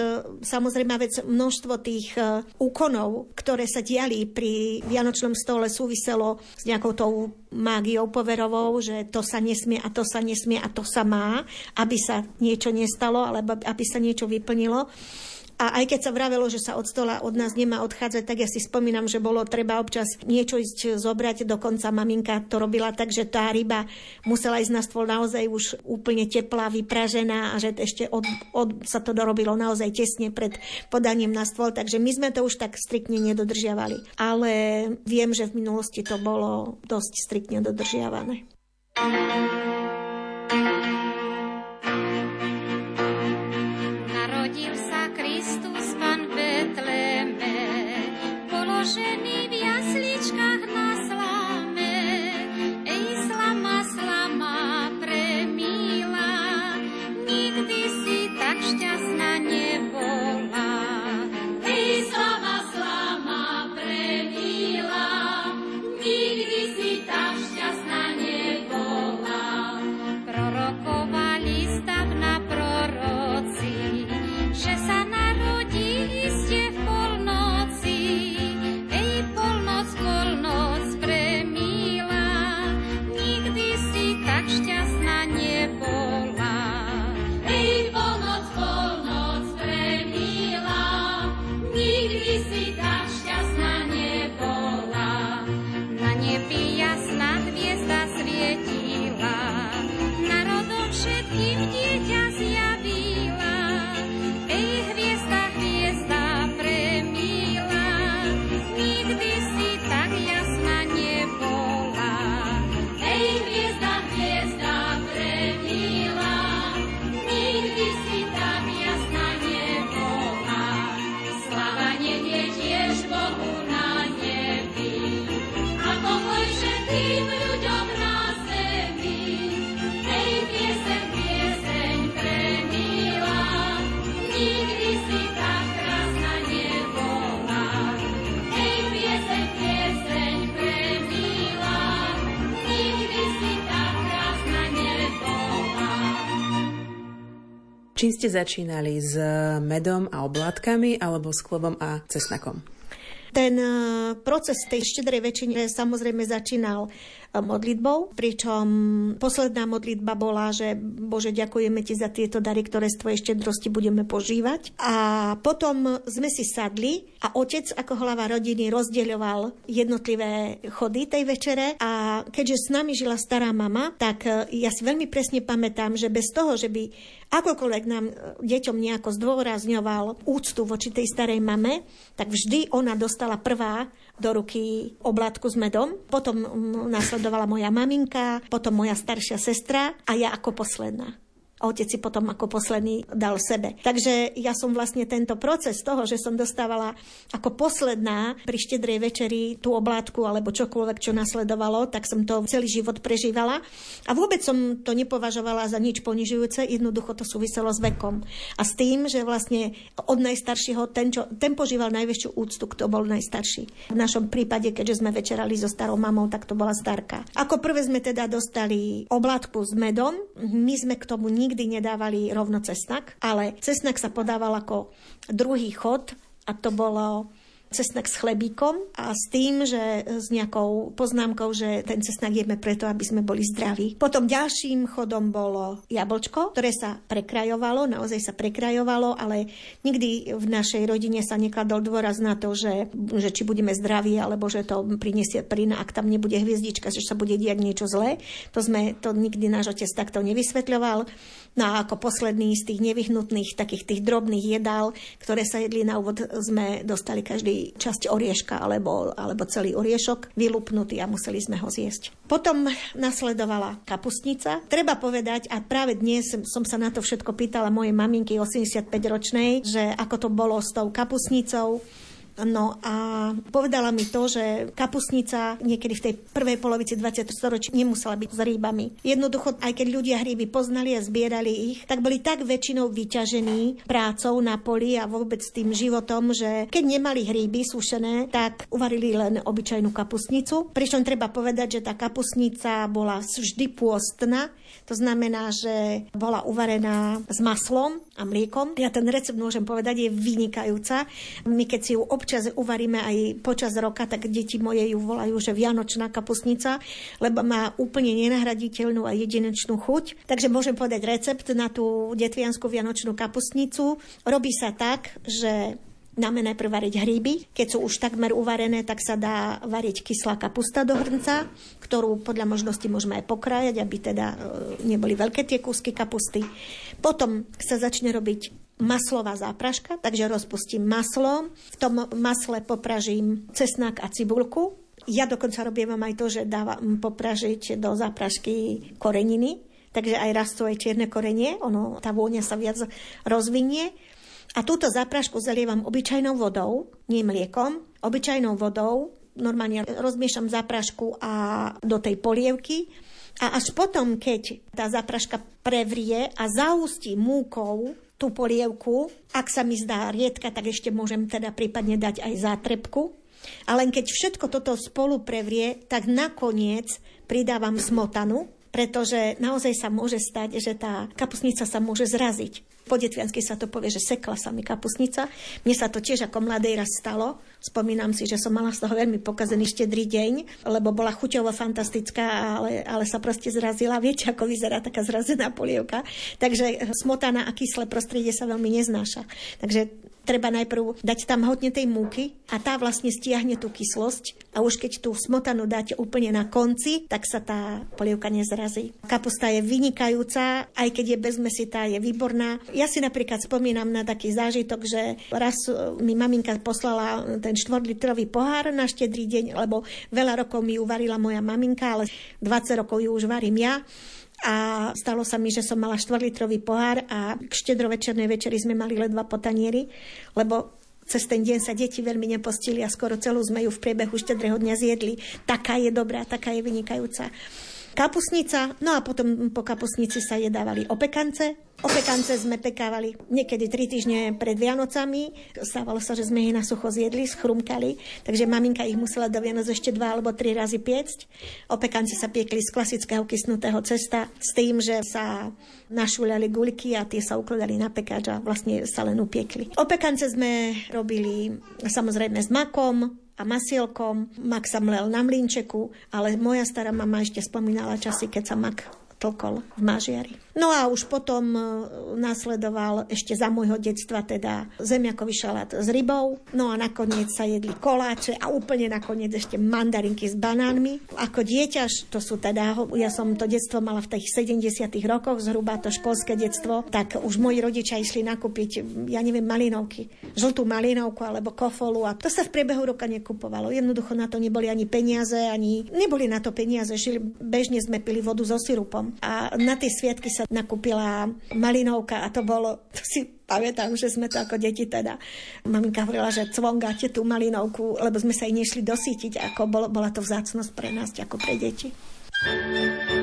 samozrejme vec množstvo tých e, úkonov, ktoré sa diali pri Vianočnom stole súviselo s nejakou tou mágiou poverovou, že to sa nesmie a to sa nesmie a to sa má, aby sa niečo nestalo alebo aby sa niečo vyplnilo. A aj keď sa vravelo, že sa od stola od nás nemá odchádzať, tak ja si spomínam, že bolo treba občas niečo ísť zobrať. Dokonca maminka to robila tak, že tá ryba musela ísť na stôl naozaj už úplne teplá, vypražená a že ešte od, od, sa to dorobilo naozaj tesne pred podaním na stôl. Takže my sme to už tak striktne nedodržiavali. Ale viem, že v minulosti to bolo dosť striktne dodržiavané. Čím ste začínali? S medom a oblátkami alebo s klobom a cesnakom? Ten proces tej štedrej väčšine samozrejme začínal modlitbou, pričom posledná modlitba bola, že Bože, ďakujeme Ti za tieto dary, ktoré z Tvojej štedrosti budeme požívať. A potom sme si sadli a otec ako hlava rodiny rozdeľoval jednotlivé chody tej večere a keďže s nami žila stará mama, tak e, ja si veľmi presne pamätám, že bez toho, že by akokoľvek nám e, deťom nejako zdôrazňoval úctu voči tej starej mame, tak vždy ona dostala prvá do ruky oblátku s medom. Potom nasledovala moja maminka, potom moja staršia sestra a ja ako posledná a otec si potom ako posledný dal sebe. Takže ja som vlastne tento proces toho, že som dostávala ako posledná pri štedrej večeri tú oblátku alebo čokoľvek, čo nasledovalo, tak som to celý život prežívala. A vôbec som to nepovažovala za nič ponižujúce, jednoducho to súviselo s vekom. A s tým, že vlastne od najstaršieho, ten, čo, ten požíval najväčšiu úctu, kto bol najstarší. V našom prípade, keďže sme večerali so starou mamou, tak to bola starka. Ako prvé sme teda dostali oblátku s medom, my sme k tomu nikdy nikdy nedávali rovno cesnak, ale cesnak sa podával ako druhý chod a to bolo cesnak s chlebíkom a s tým, že s nejakou poznámkou, že ten cesnak jeme preto, aby sme boli zdraví. Potom ďalším chodom bolo jablčko, ktoré sa prekrajovalo, naozaj sa prekrajovalo, ale nikdy v našej rodine sa nekladol dôraz na to, že, že či budeme zdraví, alebo že to prinesie prína, ak tam nebude hviezdička, že sa bude diať niečo zlé. To sme, to nikdy náš otec takto nevysvetľoval. No a ako posledný z tých nevyhnutných takých tých drobných jedál, ktoré sa jedli na úvod, sme dostali každý časť orieška alebo, alebo celý oriešok vylupnutý a museli sme ho zjesť. Potom nasledovala kapustnica. Treba povedať, a práve dnes som sa na to všetko pýtala mojej maminky 85-ročnej, že ako to bolo s tou kapustnicou, No a povedala mi to, že kapusnica niekedy v tej prvej polovici 20. storočia nemusela byť s rýbami. Jednoducho, aj keď ľudia hríby poznali a zbierali ich, tak boli tak väčšinou vyťažení prácou na poli a vôbec tým životom, že keď nemali hríby sušené, tak uvarili len obyčajnú kapusnicu. Pričom treba povedať, že tá kapusnica bola vždy pôstna, to znamená, že bola uvarená s maslom a mliekom. Ja ten recept môžem povedať, je vynikajúca. My keď si ju občas uvaríme aj počas roka, tak deti moje ju volajú, že vianočná kapusnica, lebo má úplne nenahraditeľnú a jedinečnú chuť. Takže môžem povedať recept na tú detvianskú vianočnú kapusnicu. Robí sa tak, že Dáme najprv variť hríby. Keď sú už takmer uvarené, tak sa dá variť kyslá kapusta do hrnca, ktorú podľa možnosti môžeme aj pokrájať, aby teda e, neboli veľké tie kúsky kapusty. Potom sa začne robiť maslová zápraška, takže rozpustím maslo. V tom masle popražím cesnak a cibulku. Ja dokonca robím aj to, že dávam popražiť do záprašky koreniny, takže aj rastú aj čierne korenie, ono, tá vôňa sa viac rozvinie. A túto záprašku zalievam obyčajnou vodou, nie mliekom, obyčajnou vodou. Normálne rozmiešam záprašku a do tej polievky. A až potom, keď tá zápraška prevrie a zaustí múkou tú polievku, ak sa mi zdá riedka, tak ešte môžem teda prípadne dať aj zátrepku. A len keď všetko toto spolu prevrie, tak nakoniec pridávam smotanu, pretože naozaj sa môže stať, že tá kapusnica sa môže zraziť. Po detviansky sa to povie, že sekla sa mi kapusnica. Mne sa to tiež ako mladej raz stalo. Spomínam si, že som mala z toho veľmi pokazený štedrý deň, lebo bola chuťovo fantastická, ale, ale sa proste zrazila. Viete, ako vyzerá taká zrazená polievka. Takže smotana a kyslé prostredie sa veľmi neznáša. Takže treba najprv dať tam hodne tej múky a tá vlastne stiahne tú kyslosť a už keď tú smotanu dáte úplne na konci, tak sa tá polievka nezrazí. Kapusta je vynikajúca, aj keď je bezmesitá, je výborná. Ja si napríklad spomínam na taký zážitok, že raz mi maminka poslala ten 4-litrový pohár na štedrý deň, lebo veľa rokov mi uvarila moja maminka, ale 20 rokov ju už varím ja a stalo sa mi, že som mala 4-litrový pohár a k štedrovečernej večeri sme mali ledva po tanieri, lebo cez ten deň sa deti veľmi nepostili a skoro celú sme ju v priebehu štedrého dňa zjedli. Taká je dobrá, taká je vynikajúca. Kapusnica, no a potom po kapusnici sa jedávali opekance. Opekance sme pekávali niekedy tri týždne pred Vianocami. Stávalo sa, že sme ich na sucho zjedli, schrumkali, takže maminka ich musela do Vianoc ešte dva alebo tri razy piecť. Opekance sa piekli z klasického kysnutého cesta s tým, že sa našuľali guliky a tie sa ukladali na pekáč a vlastne sa len upiekli. Opekance sme robili samozrejme s makom, a masielkom. Mak sa mlel na mlinčeku, ale moja stará mama ešte spomínala časy, keď sa mak tlkol v mažiari. No a už potom e, nasledoval ešte za môjho detstva teda zemiakový šalát s rybou. No a nakoniec sa jedli koláče a úplne nakoniec ešte mandarinky s banánmi. Ako dieťa, to sú teda, ja som to detstvo mala v tých 70 rokoch, zhruba to školské detstvo, tak už moji rodičia išli nakúpiť, ja neviem, malinovky. Žltú malinovku alebo kofolu a to sa v priebehu roka nekupovalo. Jednoducho na to neboli ani peniaze, ani neboli na to peniaze. Žili, bežne sme pili vodu so sirupom. A na tie sviatky sa nakúpila malinovka a to bolo, to si pamätám, že sme to ako deti teda. Maminka hovorila, že cvongáte tú malinovku, lebo sme sa jej nešli dosítiť, ako bolo, bola to vzácnosť pre nás, ako pre deti. Šťastia zdravia,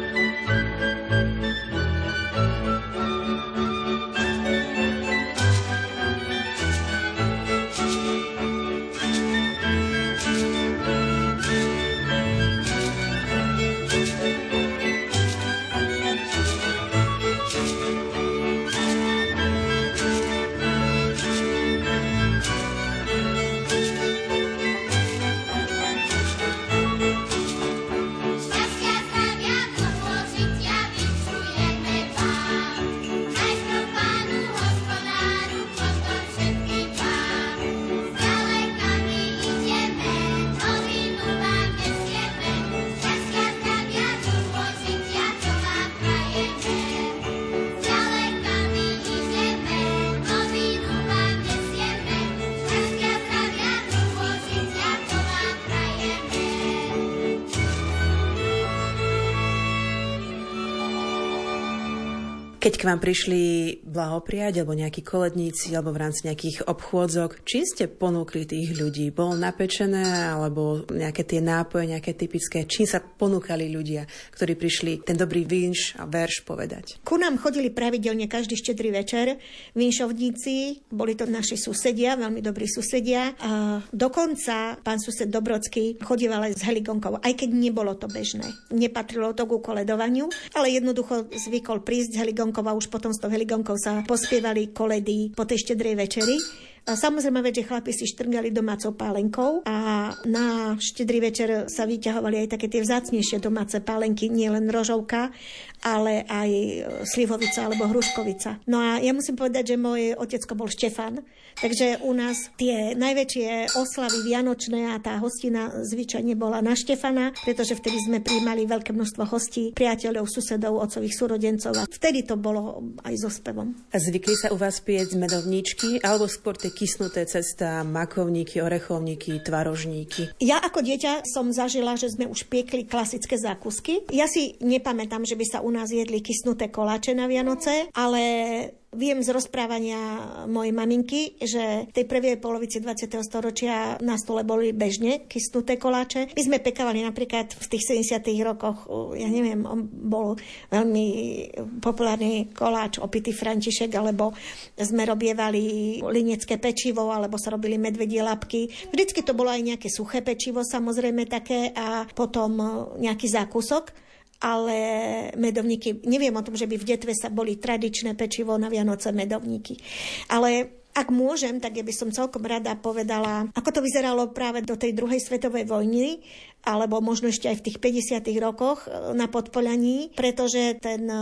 Keď k vám prišli blahopriať, alebo nejakí koledníci, alebo v rámci nejakých obchôdzok, či ste ponúkli tých ľudí? Bolo napečené, alebo nejaké tie nápoje, nejaké typické? Čím sa ponúkali ľudia, ktorí prišli ten dobrý vinš a verš povedať? Ku nám chodili pravidelne každý štedrý večer vinšovníci, boli to naši susedia, veľmi dobrí susedia. A dokonca pán sused Dobrocký chodíval aj s heligonkou, aj keď nebolo to bežné. Nepatrilo to ku koledovaniu, ale jednoducho zvykol prísť s heligonkou heligonkou a už potom s tou heligonkou sa pospievali koledy po tej štedrej večeri. A samozrejme, že chlapi si štrngali domácou pálenkou a na štedrý večer sa vyťahovali aj také tie vzácnejšie domáce pálenky, nie len rožovka, ale aj slivovica alebo hruškovica. No a ja musím povedať, že môj otecko bol Štefan, takže u nás tie najväčšie oslavy vianočné a tá hostina zvyčajne bola na Štefana, pretože vtedy sme prijímali veľké množstvo hostí, priateľov, susedov, otcových súrodencov a vtedy to bolo aj so spevom. A zvykli sa u vás piec medovníčky alebo skôr tie kysnuté cesta, makovníky, orechovníky, tvarožníky? Ja ako dieťa som zažila, že sme už piekli klasické zákusky. Ja si nepamätám, že by sa u nás jedli kysnuté koláče na Vianoce, ale Viem z rozprávania mojej maminky, že v tej prvej polovici 20. storočia na stole boli bežne kysnuté koláče. My sme pekávali napríklad v tých 70. rokoch, ja neviem, bol veľmi populárny koláč opitý František, alebo sme robievali linecké pečivo, alebo sa robili medvedie lapky. Vždycky to bolo aj nejaké suché pečivo, samozrejme také, a potom nejaký zákusok ale medovníky, neviem o tom, že by v detve sa boli tradičné pečivo na Vianoce medovníky. Ale ak môžem, tak ja by som celkom rada povedala, ako to vyzeralo práve do tej druhej svetovej vojny, alebo možno ešte aj v tých 50. rokoch e, na Podpolaní, pretože ten e,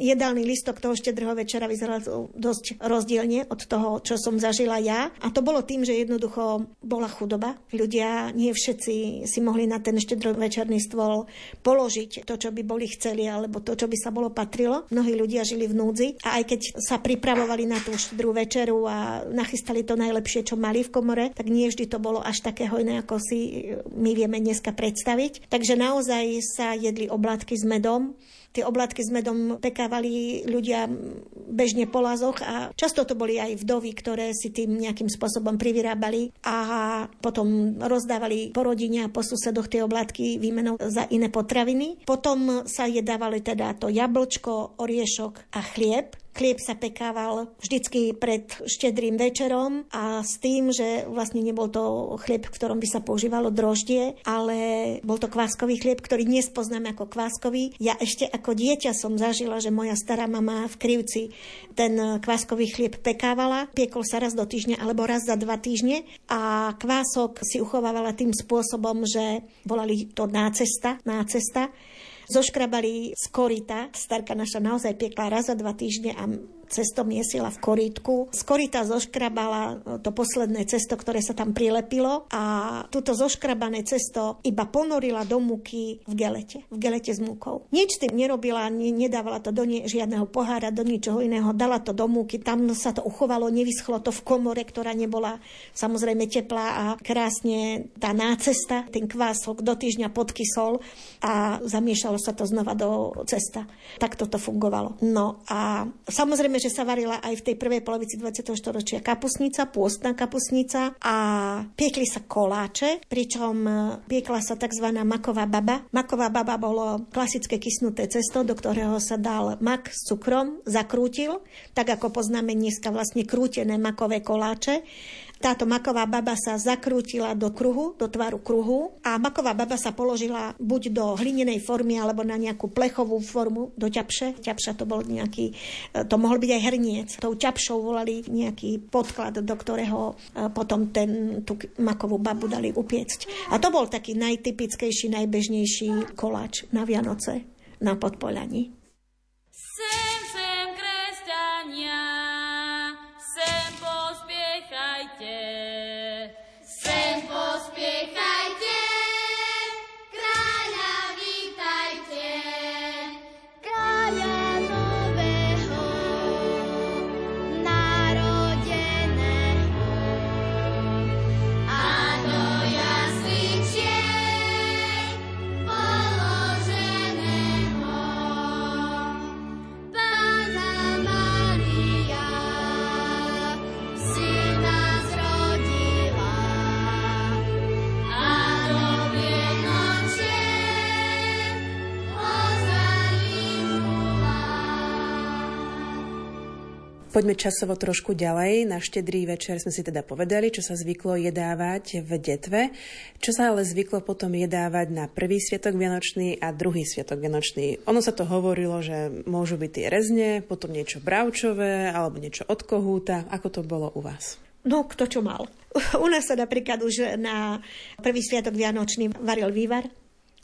jedálny listok toho štedrého večera vyzeral dosť rozdielne od toho, čo som zažila ja. A to bolo tým, že jednoducho bola chudoba. Ľudia, nie všetci si mohli na ten štedrovečerný stôl položiť to, čo by boli chceli, alebo to, čo by sa bolo patrilo. Mnohí ľudia žili v núdzi a aj keď sa pripravovali na tú štedrú večeru a nachystali to najlepšie, čo mali v komore, tak nie vždy to bolo až také hojné, ako si my vieme dneska predstaviť. Takže naozaj sa jedli oblátky s medom. Tie oblátky s medom pekávali ľudia bežne po lazoch a často to boli aj vdovy, ktoré si tým nejakým spôsobom privyrábali a potom rozdávali po rodine a po susedoch tie oblátky výmenou za iné potraviny. Potom sa jedávali teda to jablčko, oriešok a chlieb Chlieb sa pekával vždycky pred štedrým večerom a s tým, že vlastne nebol to chlieb, v ktorom by sa používalo droždie, ale bol to kváskový chlieb, ktorý dnes poznáme ako kváskový. Ja ešte ako dieťa som zažila, že moja stará mama v Krivci ten kváskový chlieb pekávala. Piekol sa raz do týždňa alebo raz za dva týždne a kvások si uchovávala tým spôsobom, že volali to nácesta, nácesta zoškrabali z korita. Starka naša naozaj piekla raz za dva týždne a cesto miesila v korítku. Z korita zoškrabala to posledné cesto, ktoré sa tam prilepilo a túto zoškrabané cesto iba ponorila do múky v gelete, v gelete s múkou. Nič tým nerobila, nedávala to do nie, žiadneho pohára, do ničoho iného, dala to do múky, tam sa to uchovalo, nevyschlo to v komore, ktorá nebola samozrejme teplá a krásne tá nácesta, ten kvások do týždňa podkysol a zamiešalo sa to znova do cesta. Tak toto fungovalo. No a samozrejme, že sa varila aj v tej prvej polovici 20. storočia kapusnica, pôstna kapusnica a piekli sa koláče, pričom e, piekla sa tzv. maková baba. Maková baba bolo klasické kysnuté cesto, do ktorého sa dal mak s cukrom, zakrútil, tak ako poznáme dneska vlastne krútené makové koláče. Táto maková baba sa zakrútila do kruhu, do tvaru kruhu a maková baba sa položila buď do hlinenej formy alebo na nejakú plechovú formu, do ťapše. Ťapša to bol nejaký, e, to mohol byť aj hrniec. Tou ťapšou volali nejaký podklad, do ktorého e, potom ten, tú makovú babu dali upiecť. A to bol taký najtypickejší, najbežnejší koláč na Vianoce na Podpolaní. Sem, sem, kresťania, Poďme časovo trošku ďalej. Na štedrý večer sme si teda povedali, čo sa zvyklo jedávať v detve, čo sa ale zvyklo potom jedávať na prvý sviatok Vianočný a druhý sviatok Vianočný. Ono sa to hovorilo, že môžu byť tie rezne, potom niečo bravčové alebo niečo od kohúta. Ako to bolo u vás? No, kto čo mal. U nás sa napríklad už na prvý sviatok Vianočný varil vývar,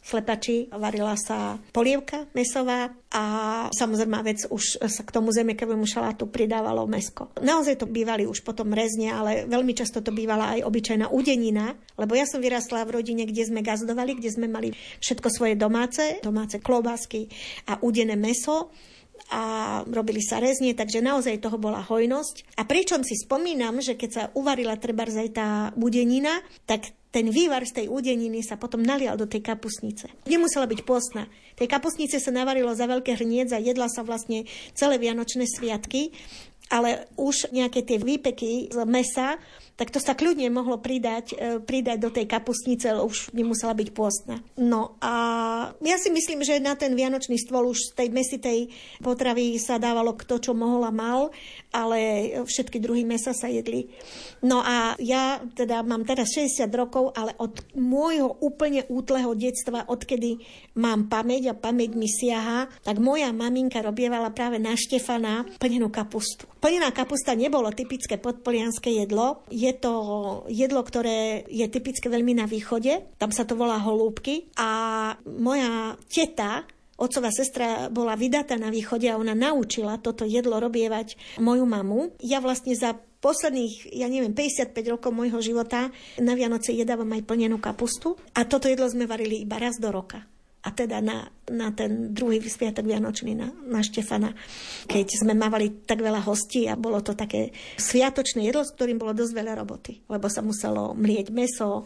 slepači, varila sa polievka mesová a samozrejme vec už sa k tomu zemiakovému šalátu pridávalo mesko. Naozaj to bývali už potom rezne, ale veľmi často to bývala aj obyčajná udenina, lebo ja som vyrastla v rodine, kde sme gazdovali, kde sme mali všetko svoje domáce, domáce klobásky a udené meso a robili sa reznie, takže naozaj toho bola hojnosť. A pričom si spomínam, že keď sa uvarila treba tá budenina, tak ten vývar z tej údeniny sa potom nalial do tej kapusnice. Nemusela byť postná. Tej kapusnice sa navarilo za veľké hrniec a jedla sa vlastne celé vianočné sviatky, ale už nejaké tie výpeky z mesa tak to sa kľudne mohlo pridať, e, pridať do tej kapustnice, už nemusela byť pôstna. No a ja si myslím, že na ten vianočný stôl už z tej mesitej potravy sa dávalo kto čo mohol a mal, ale všetky druhy mesa sa jedli. No a ja teda mám teraz 60 rokov, ale od môjho úplne útleho detstva, odkedy mám pamäť a pamäť mi siaha, tak moja maminka robievala práve na Štefana plnenú kapustu. Plnená kapusta nebolo typické podpolianské jedlo, je to jedlo, ktoré je typické veľmi na východe, tam sa to volá holúbky. A moja teta Otcová sestra bola vydatá na východe a ona naučila toto jedlo robievať moju mamu. Ja vlastne za posledných, ja neviem, 55 rokov môjho života na Vianoce jedávam aj plnenú kapustu. A toto jedlo sme varili iba raz do roka a teda na, na ten druhý sviatok Vianočný na, na Štefana, keď sme mávali tak veľa hostí a bolo to také sviatočné jedlo, s ktorým bolo dosť veľa roboty, lebo sa muselo mlieť meso,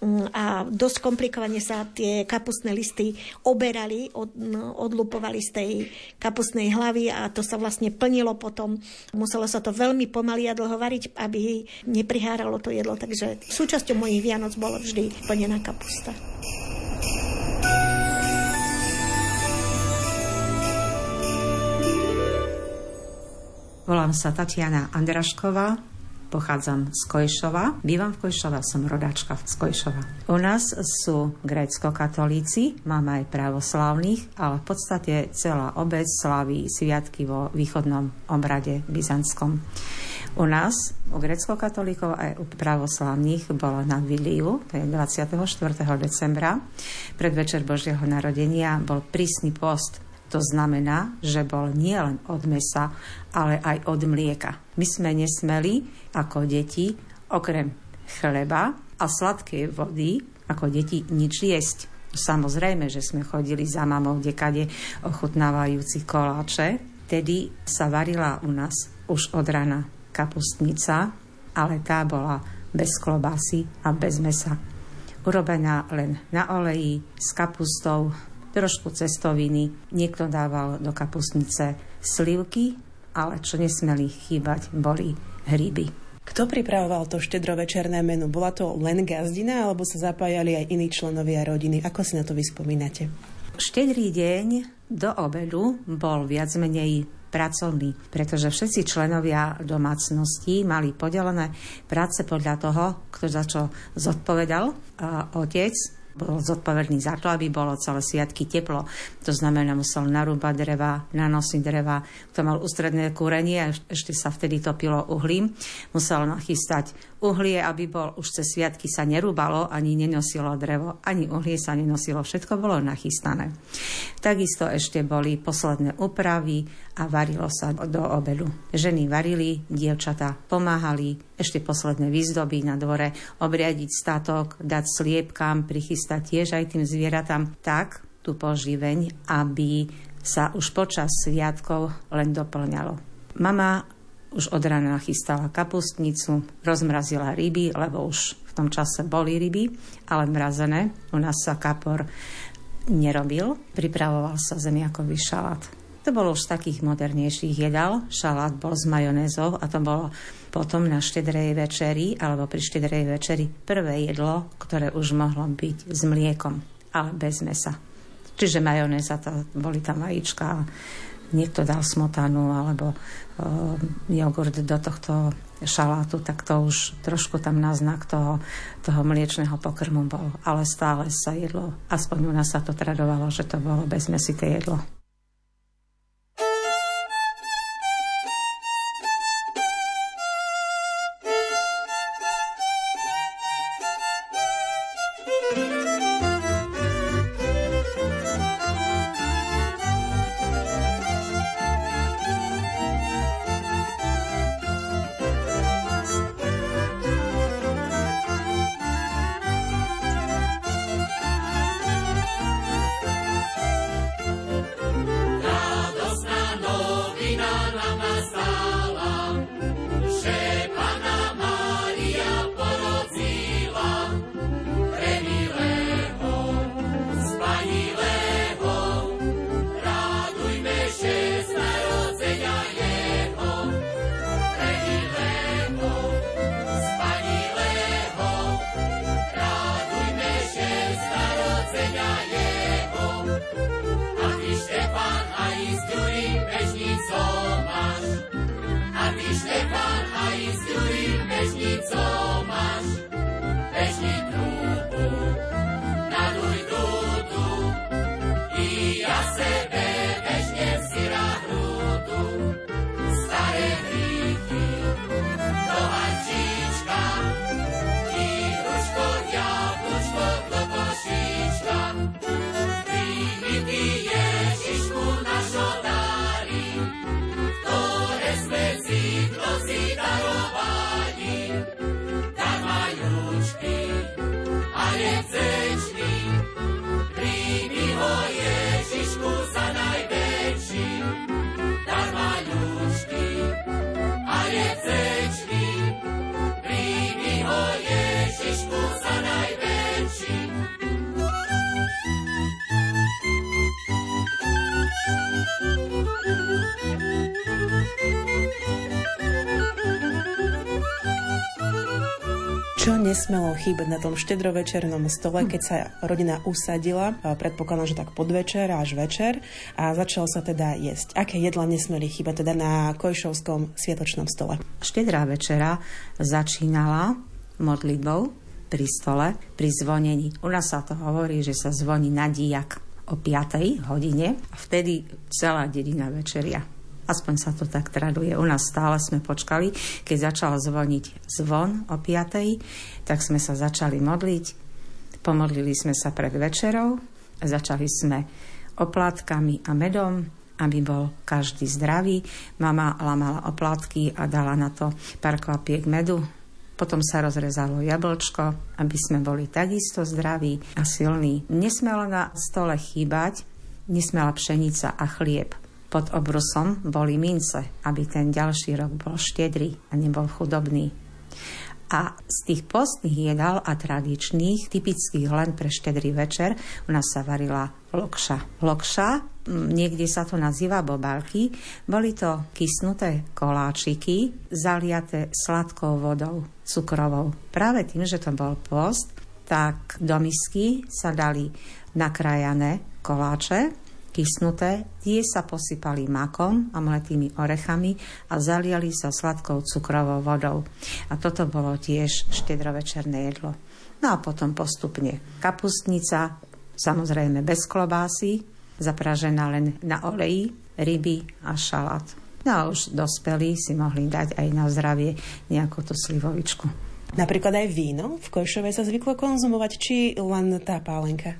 mm, a dosť komplikovane sa tie kapustné listy oberali, od, no, odlupovali z tej kapustnej hlavy a to sa vlastne plnilo potom. Muselo sa to veľmi pomaly a dlho variť, aby nepriháralo to jedlo, takže súčasťou mojich Vianoc bolo vždy plnená kapusta. Volám sa Tatiana Andrašková, pochádzam z Kojšova. Bývam v Kojšova, som rodáčka z Kojšova. U nás sú grécko-katolíci, máme aj pravoslávnych, ale v podstate celá obec slaví sviatky vo východnom obrade byzantskom. U nás, u grecko-katolíkov aj u pravoslávnych, bolo na Viliu, to je 24. decembra, predvečer Božieho narodenia, bol prísny post to znamená, že bol nielen od mesa, ale aj od mlieka. My sme nesmeli ako deti okrem chleba a sladkej vody ako deti nič jesť. Samozrejme, že sme chodili za mamou dekade ochutnávajúci koláče. Tedy sa varila u nás už od rana kapustnica, ale tá bola bez klobásy a bez mesa. Urobená len na oleji s kapustou, trošku cestoviny, niekto dával do kapustnice slivky, ale čo nesmeli chýbať, boli hryby. Kto pripravoval to štedrovečerné menu? Bola to len gazdina, alebo sa zapájali aj iní členovia rodiny? Ako si na to vyspomínate? Štedrý deň do obedu bol viac menej pracovný, pretože všetci členovia domácnosti mali podelené práce podľa toho, kto za čo zodpovedal. A otec bol zodpovedný za to, aby bolo celé sviatky teplo. To znamená, musel narúbať dreva, nanosiť dreva. Kto mal ústredné kúrenie, ešte sa vtedy topilo uhlím, musel nachystať uhlie, aby bol už cez sviatky sa nerúbalo, ani nenosilo drevo, ani uhlie sa nenosilo, všetko bolo nachystané. Takisto ešte boli posledné úpravy a varilo sa do obedu. Ženy varili, dievčata pomáhali, ešte posledné výzdoby na dvore, obriadiť statok, dať sliepkam, prichystať tiež aj tým zvieratám tak tú poživeň, aby sa už počas sviatkov len doplňalo. Mama už od rána chystala kapustnicu, rozmrazila ryby, lebo už v tom čase boli ryby, ale mrazené. U nás sa kapor nerobil, pripravoval sa zemiakový šalát. To bolo už takých modernejších jedal. Šalát bol s majonézou a to bolo potom na štedrej večeri alebo pri štedrej večeri prvé jedlo, ktoré už mohlo byť s mliekom, ale bez mesa. Čiže majonéza, to boli tam vajíčka, niekto dal smotanu alebo jogurt do tohto šalátu, tak to už trošku tam náznak toho, toho mliečného pokrmu bol. Ale stále sa jedlo, aspoň u nás sa to tradovalo, že to bolo bezmesité jedlo. Nesmelo chýbať na tom štedrovečernom stole, keď sa rodina usadila, predpokladám, že tak podvečer až večer a začal sa teda jesť. Aké jedla nesmeli chýbať teda na Kojšovskom sviatočnom stole? Štedrá večera začínala modlitbou pri stole, pri zvonení. U nás sa to hovorí, že sa zvoní na dijak o 5. hodine a vtedy celá dedina večeria. Aspoň sa to tak traduje. U nás stále sme počkali, keď začal zvoniť zvon o 5. tak sme sa začali modliť. Pomodlili sme sa pred večerou, začali sme oplátkami a medom, aby bol každý zdravý. Mama lamala oplátky a dala na to pár kvapiek medu. Potom sa rozrezalo jablčko, aby sme boli takisto zdraví a silní. Nesmelo na stole chýbať, nesmela pšenica a chlieb pod obrusom boli mince, aby ten ďalší rok bol štedrý a nebol chudobný. A z tých postných jedál a tradičných, typických len pre štedrý večer, u nás sa varila lokša. Lokša, niekde sa to nazýva bobalky, boli to kysnuté koláčiky, zaliate sladkou vodou, cukrovou. Práve tým, že to bol post, tak do misky sa dali nakrájané koláče, kysnuté, tie sa posypali makom a mletými orechami a zaliali sa sladkou cukrovou vodou. A toto bolo tiež štedrovečerné jedlo. No a potom postupne kapustnica, samozrejme bez klobásy, zapražená len na oleji, ryby a šalát. No a už dospelí si mohli dať aj na zdravie nejakú tú slivovičku. Napríklad aj víno v Košove sa zvyklo konzumovať, či len tá pálenka?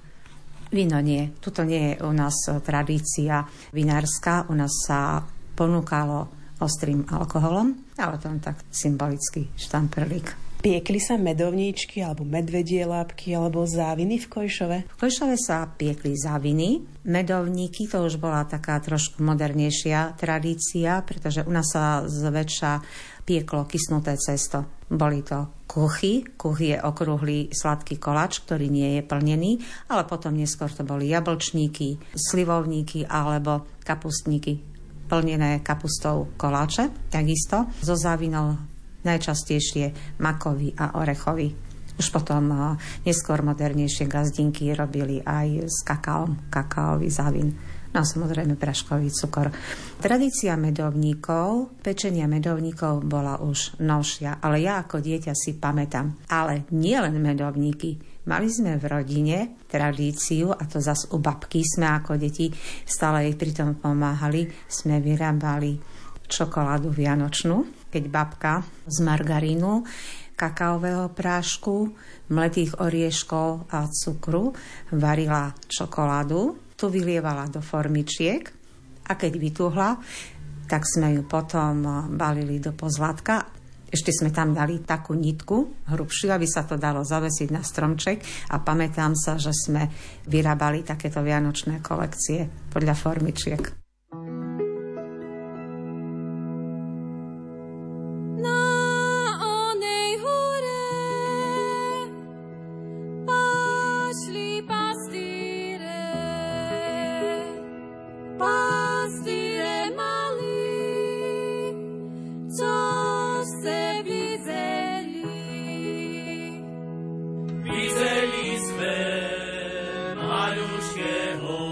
Víno nie. Tuto nie je u nás e, tradícia vinárska. U nás sa ponúkalo ostrým alkoholom, ale to tak symbolický štamperlík. Piekli sa medovníčky alebo medvedie lápky alebo záviny v Kojšove? V Kojšove sa piekli záviny. Medovníky to už bola taká trošku modernejšia tradícia, pretože u nás sa zväčša pieklo kysnuté cesto. Boli to kuchy. Kuchy je okrúhly sladký kolač, ktorý nie je plnený, ale potom neskôr to boli jablčníky, slivovníky alebo kapustníky plnené kapustou koláče, takisto. Zo závinov najčastejšie makový a orechový. Už potom neskôr modernejšie gazdinky robili aj s kakaom, kakaový závin no a samozrejme praškový cukor. Tradícia medovníkov, pečenia medovníkov bola už novšia, ale ja ako dieťa si pamätám. Ale nie len medovníky, Mali sme v rodine tradíciu, a to zas u babky sme ako deti stále jej pri tom pomáhali, sme vyrábali čokoládu vianočnú, keď babka z margarínu kakaového prášku, mletých orieškov a cukru varila čokoládu, tu vylievala do formičiek a keď vytuhla, tak sme ju potom balili do pozlatka ešte sme tam dali takú nitku hrubšiu, aby sa to dalo zavesiť na stromček a pamätám sa, že sme vyrábali takéto vianočné kolekcie podľa formičiek. Ak k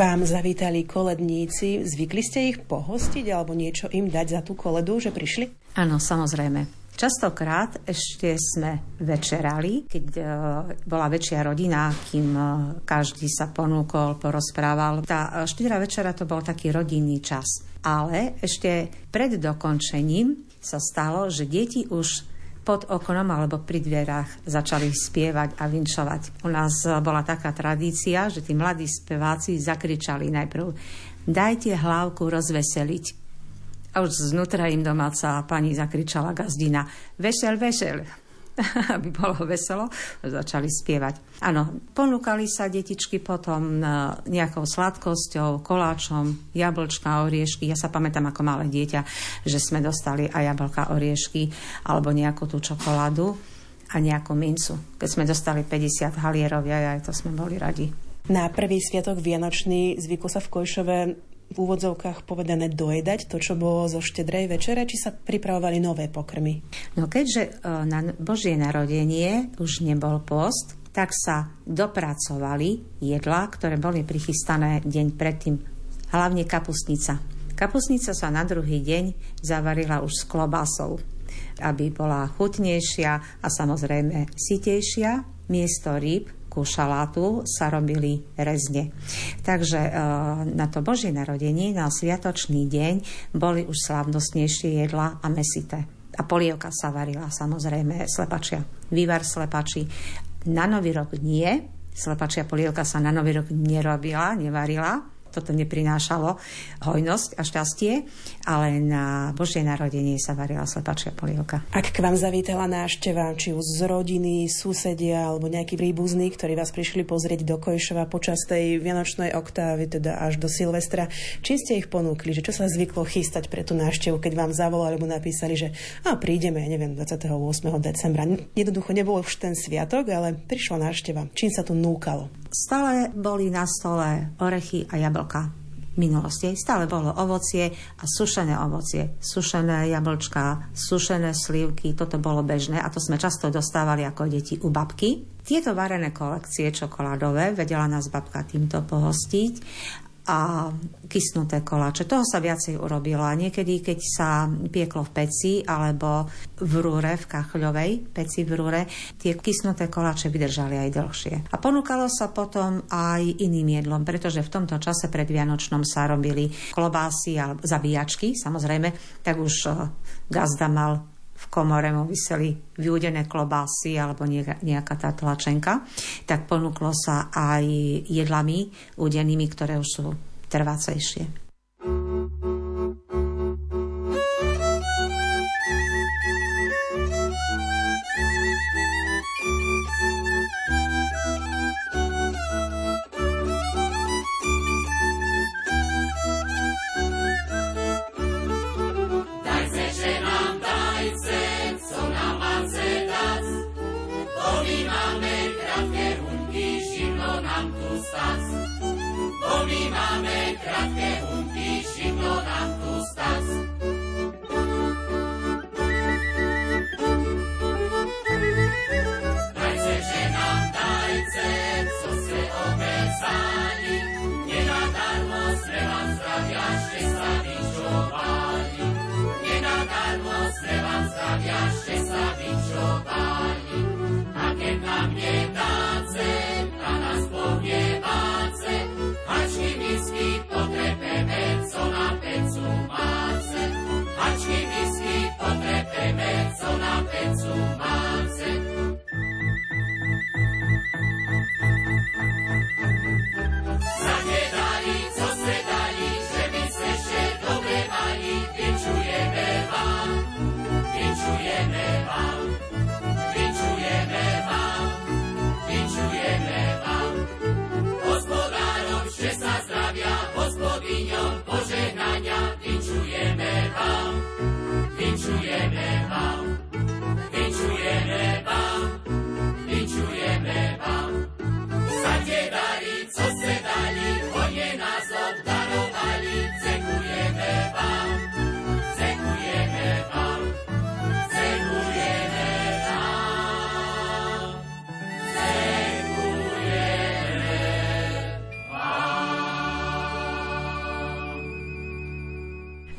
vám zavítali koledníci, zvykli ste ich pohostiť alebo niečo im dať za tú koledu, že prišli? Áno, samozrejme. Častokrát ešte sme večerali, keď e, bola väčšia rodina, kým e, každý sa ponúkol, porozprával. Tá štedrá večera to bol taký rodinný čas. Ale ešte pred dokončením sa stalo, že deti už pod oknom alebo pri dverách začali spievať a vinčovať. U nás bola taká tradícia, že tí mladí speváci zakričali najprv dajte hlavku rozveseliť. A už znútra im domáca pani zakričala gazdina vesel, vesel. aby bolo veselo, začali spievať. Áno, ponúkali sa detičky potom nejakou sladkosťou, koláčom, jablčka, oriešky. Ja sa pamätám ako malé dieťa, že sme dostali aj jablka, oriešky alebo nejakú tú čokoládu a nejakú mincu. Keď sme dostali 50 halierov, aj to sme boli radi. Na prvý sviatok Vianočný zvyklo sa v Kojšove v úvodzovkách povedané dojedať to, čo bolo zo štedrej večere, či sa pripravovali nové pokrmy? No keďže e, na Božie narodenie už nebol post, tak sa dopracovali jedlá, ktoré boli prichystané deň predtým, hlavne kapustnica. Kapustnica sa na druhý deň zavarila už s klobásou, aby bola chutnejšia a samozrejme sitejšia. Miesto rýb ku šalátu sa robili rezne. Takže e, na to Božie narodenie, na sviatočný deň, boli už slavnostnejšie jedla a mesité. A polievka sa varila, samozrejme, slepačia. Vývar slepači. Na Nový rok nie. Slepačia polievka sa na Nový rok nerobila, nevarila. Toto neprinášalo hojnosť a šťastie, ale na Božie narodenie sa varila slepačia polievka. Ak k vám zavítala návšteva, či už z rodiny, susedia alebo nejakí príbuzní, ktorí vás prišli pozrieť do Kojšova počas tej vianočnej oktávy, teda až do Silvestra, či ste ich ponúkli, že čo sa zvyklo chystať pre tú návštevu, keď vám zavolali alebo napísali, že a prídeme, ja neviem, 28. decembra. Jednoducho nebol už ten sviatok, ale prišla návšteva. Čím sa tu núkalo? Stále boli na stole orechy a jablka minulosti. Stále bolo ovocie a sušené ovocie. Sušené jablčka, sušené slivky, toto bolo bežné a to sme často dostávali ako deti u babky. Tieto varené kolekcie čokoládové vedela nás babka týmto pohostiť a kysnuté koláče. Toho sa viacej urobilo. A niekedy, keď sa pieklo v peci alebo v rúre, v kachľovej peci v rúre, tie kysnuté koláče vydržali aj dlhšie. A ponúkalo sa potom aj iným jedlom, pretože v tomto čase pred Vianočnom sa robili klobásy a zabíjačky, samozrejme, tak už eh, gazda mal v komore mu vyseli vyúdené klobásy alebo nejaká tá tlačenka, tak ponúklo sa aj jedlami údenými, ktoré už sú trvácejšie.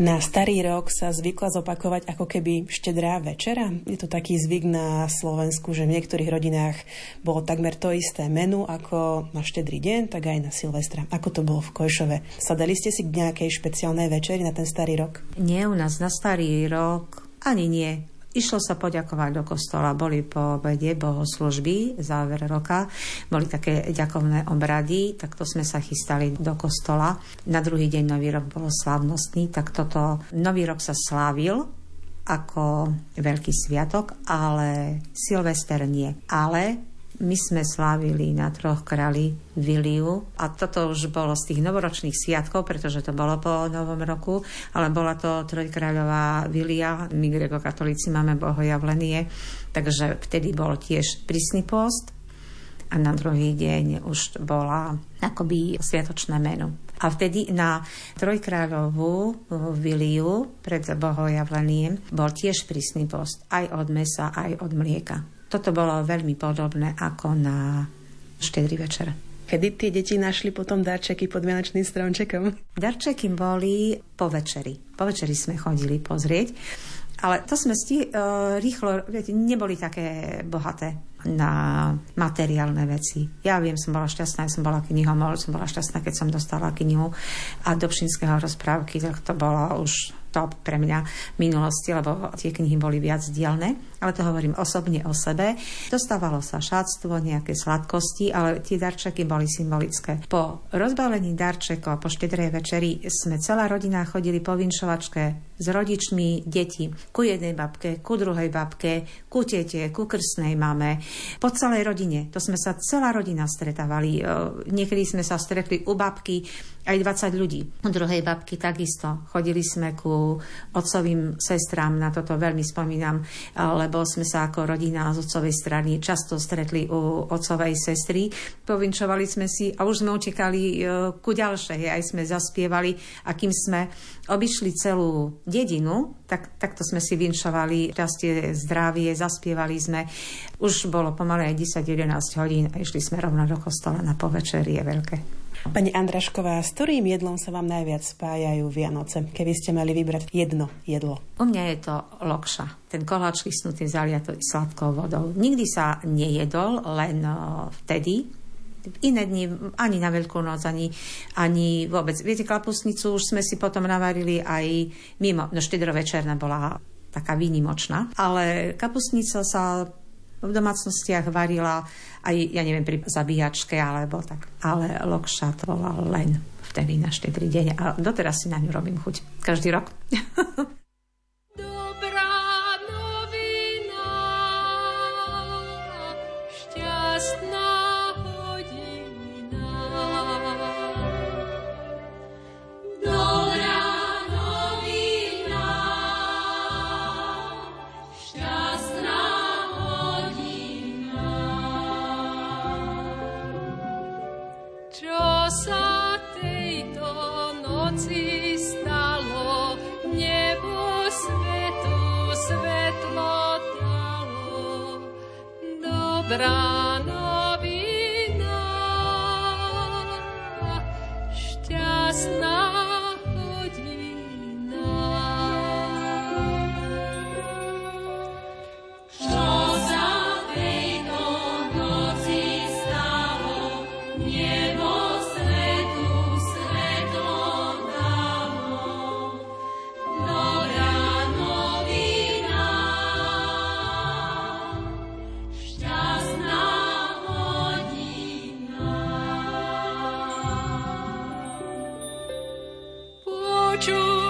Na starý rok sa zvykla zopakovať ako keby štedrá večera. Je to taký zvyk na Slovensku, že v niektorých rodinách bolo takmer to isté menu ako na štedrý deň, tak aj na Silvestra. Ako to bolo v Kojšove? Sadali ste si k nejakej špeciálnej večeri na ten starý rok? Nie, u nás na starý rok ani nie. Išlo sa poďakovať do kostola, boli po obede bohoslužby, záver roka, boli také ďakovné obrady, tak to sme sa chystali do kostola. Na druhý deň Nový rok bolo slávnostný, tak toto Nový rok sa slávil ako veľký sviatok, ale Silvester nie. Ale my sme slávili na troch králi Viliu a toto už bolo z tých novoročných sviatkov, pretože to bolo po Novom roku, ale bola to trojkráľová Vilia, my grekokatolíci máme bohojavlenie, takže vtedy bol tiež prísny post a na druhý deň už bola akoby sviatočné menu. A vtedy na trojkráľovú Viliu pred bohojavlením bol tiež prísny post aj od mesa, aj od mlieka. Toto bolo veľmi podobné ako na štedrý večer. Kedy tie deti našli potom darčeky pod Vianočným stromčekom? Darčeky boli po večeri. Po večeri sme chodili pozrieť. Ale to sme sti, uh, rýchlo, viete, neboli také bohaté na materiálne veci. Ja viem, som bola šťastná, som bola knihomol, som bola šťastná, keď som dostala knihu a do Pšinského rozprávky, tak to bolo už top pre mňa v minulosti, lebo tie knihy boli viac dielne, ale to hovorím osobne o sebe. Dostávalo sa šatstvo, nejaké sladkosti, ale tie darčeky boli symbolické. Po rozbalení darčekov, po štedrej večeri sme celá rodina chodili po vinšovačke s rodičmi deti ku jednej babke, ku druhej babke, ku tete, ku krstnej mame, po celej rodine. To sme sa celá rodina stretávali. Niekedy sme sa stretli u babky aj 20 ľudí. U druhej babky takisto. Chodili sme ku otcovým sestrám, na toto veľmi spomínam, lebo sme sa ako rodina z otcovej strany často stretli u otcovej sestry. Povinčovali sme si a už sme utekali e, ku ďalšej, aj sme zaspievali a kým sme obišli celú dedinu, tak takto sme si vinšovali šťastie, zdravie, zaspievali sme. Už bolo pomaly aj 10-11 hodín a išli sme rovno do kostola na povečerie veľké. Pani Andrašková, s ktorým jedlom sa vám najviac spájajú Vianoce, keby ste mali vybrať jedno jedlo? U mňa je to lokša. Ten koláč vysnutý zaliatý sladkou vodou. Nikdy sa nejedol, len vtedy, iné dni, ani na Veľkú noc, ani, ani vôbec. Viete, kapusnicu už sme si potom navarili aj mimo, no štedrovečerná bola taká výnimočná, ale kapusnica sa v domácnostiach varila aj, ja neviem, pri zabíjačke alebo tak. Ale lokša to bola len vtedy na štedrý deň a doteraz si na ňu robím chuť. Každý rok. Dobrá novina, šťastná brána šťastná. true.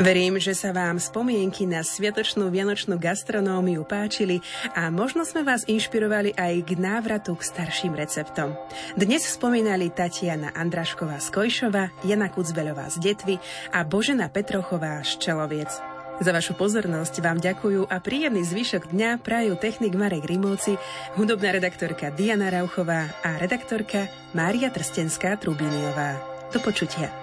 Verím, že sa vám spomienky na sviatočnú vianočnú gastronómiu páčili a možno sme vás inšpirovali aj k návratu k starším receptom. Dnes spomínali Tatiana Andrašková z Kojšova, Jana Kucbeľová z Detvy a Božena Petrochová z Čeloviec. Za vašu pozornosť vám ďakujú a príjemný zvyšok dňa prajú technik Marek Rimovci, hudobná redaktorka Diana Rauchová a redaktorka Mária Trstenská Trubíniová. Do počutia.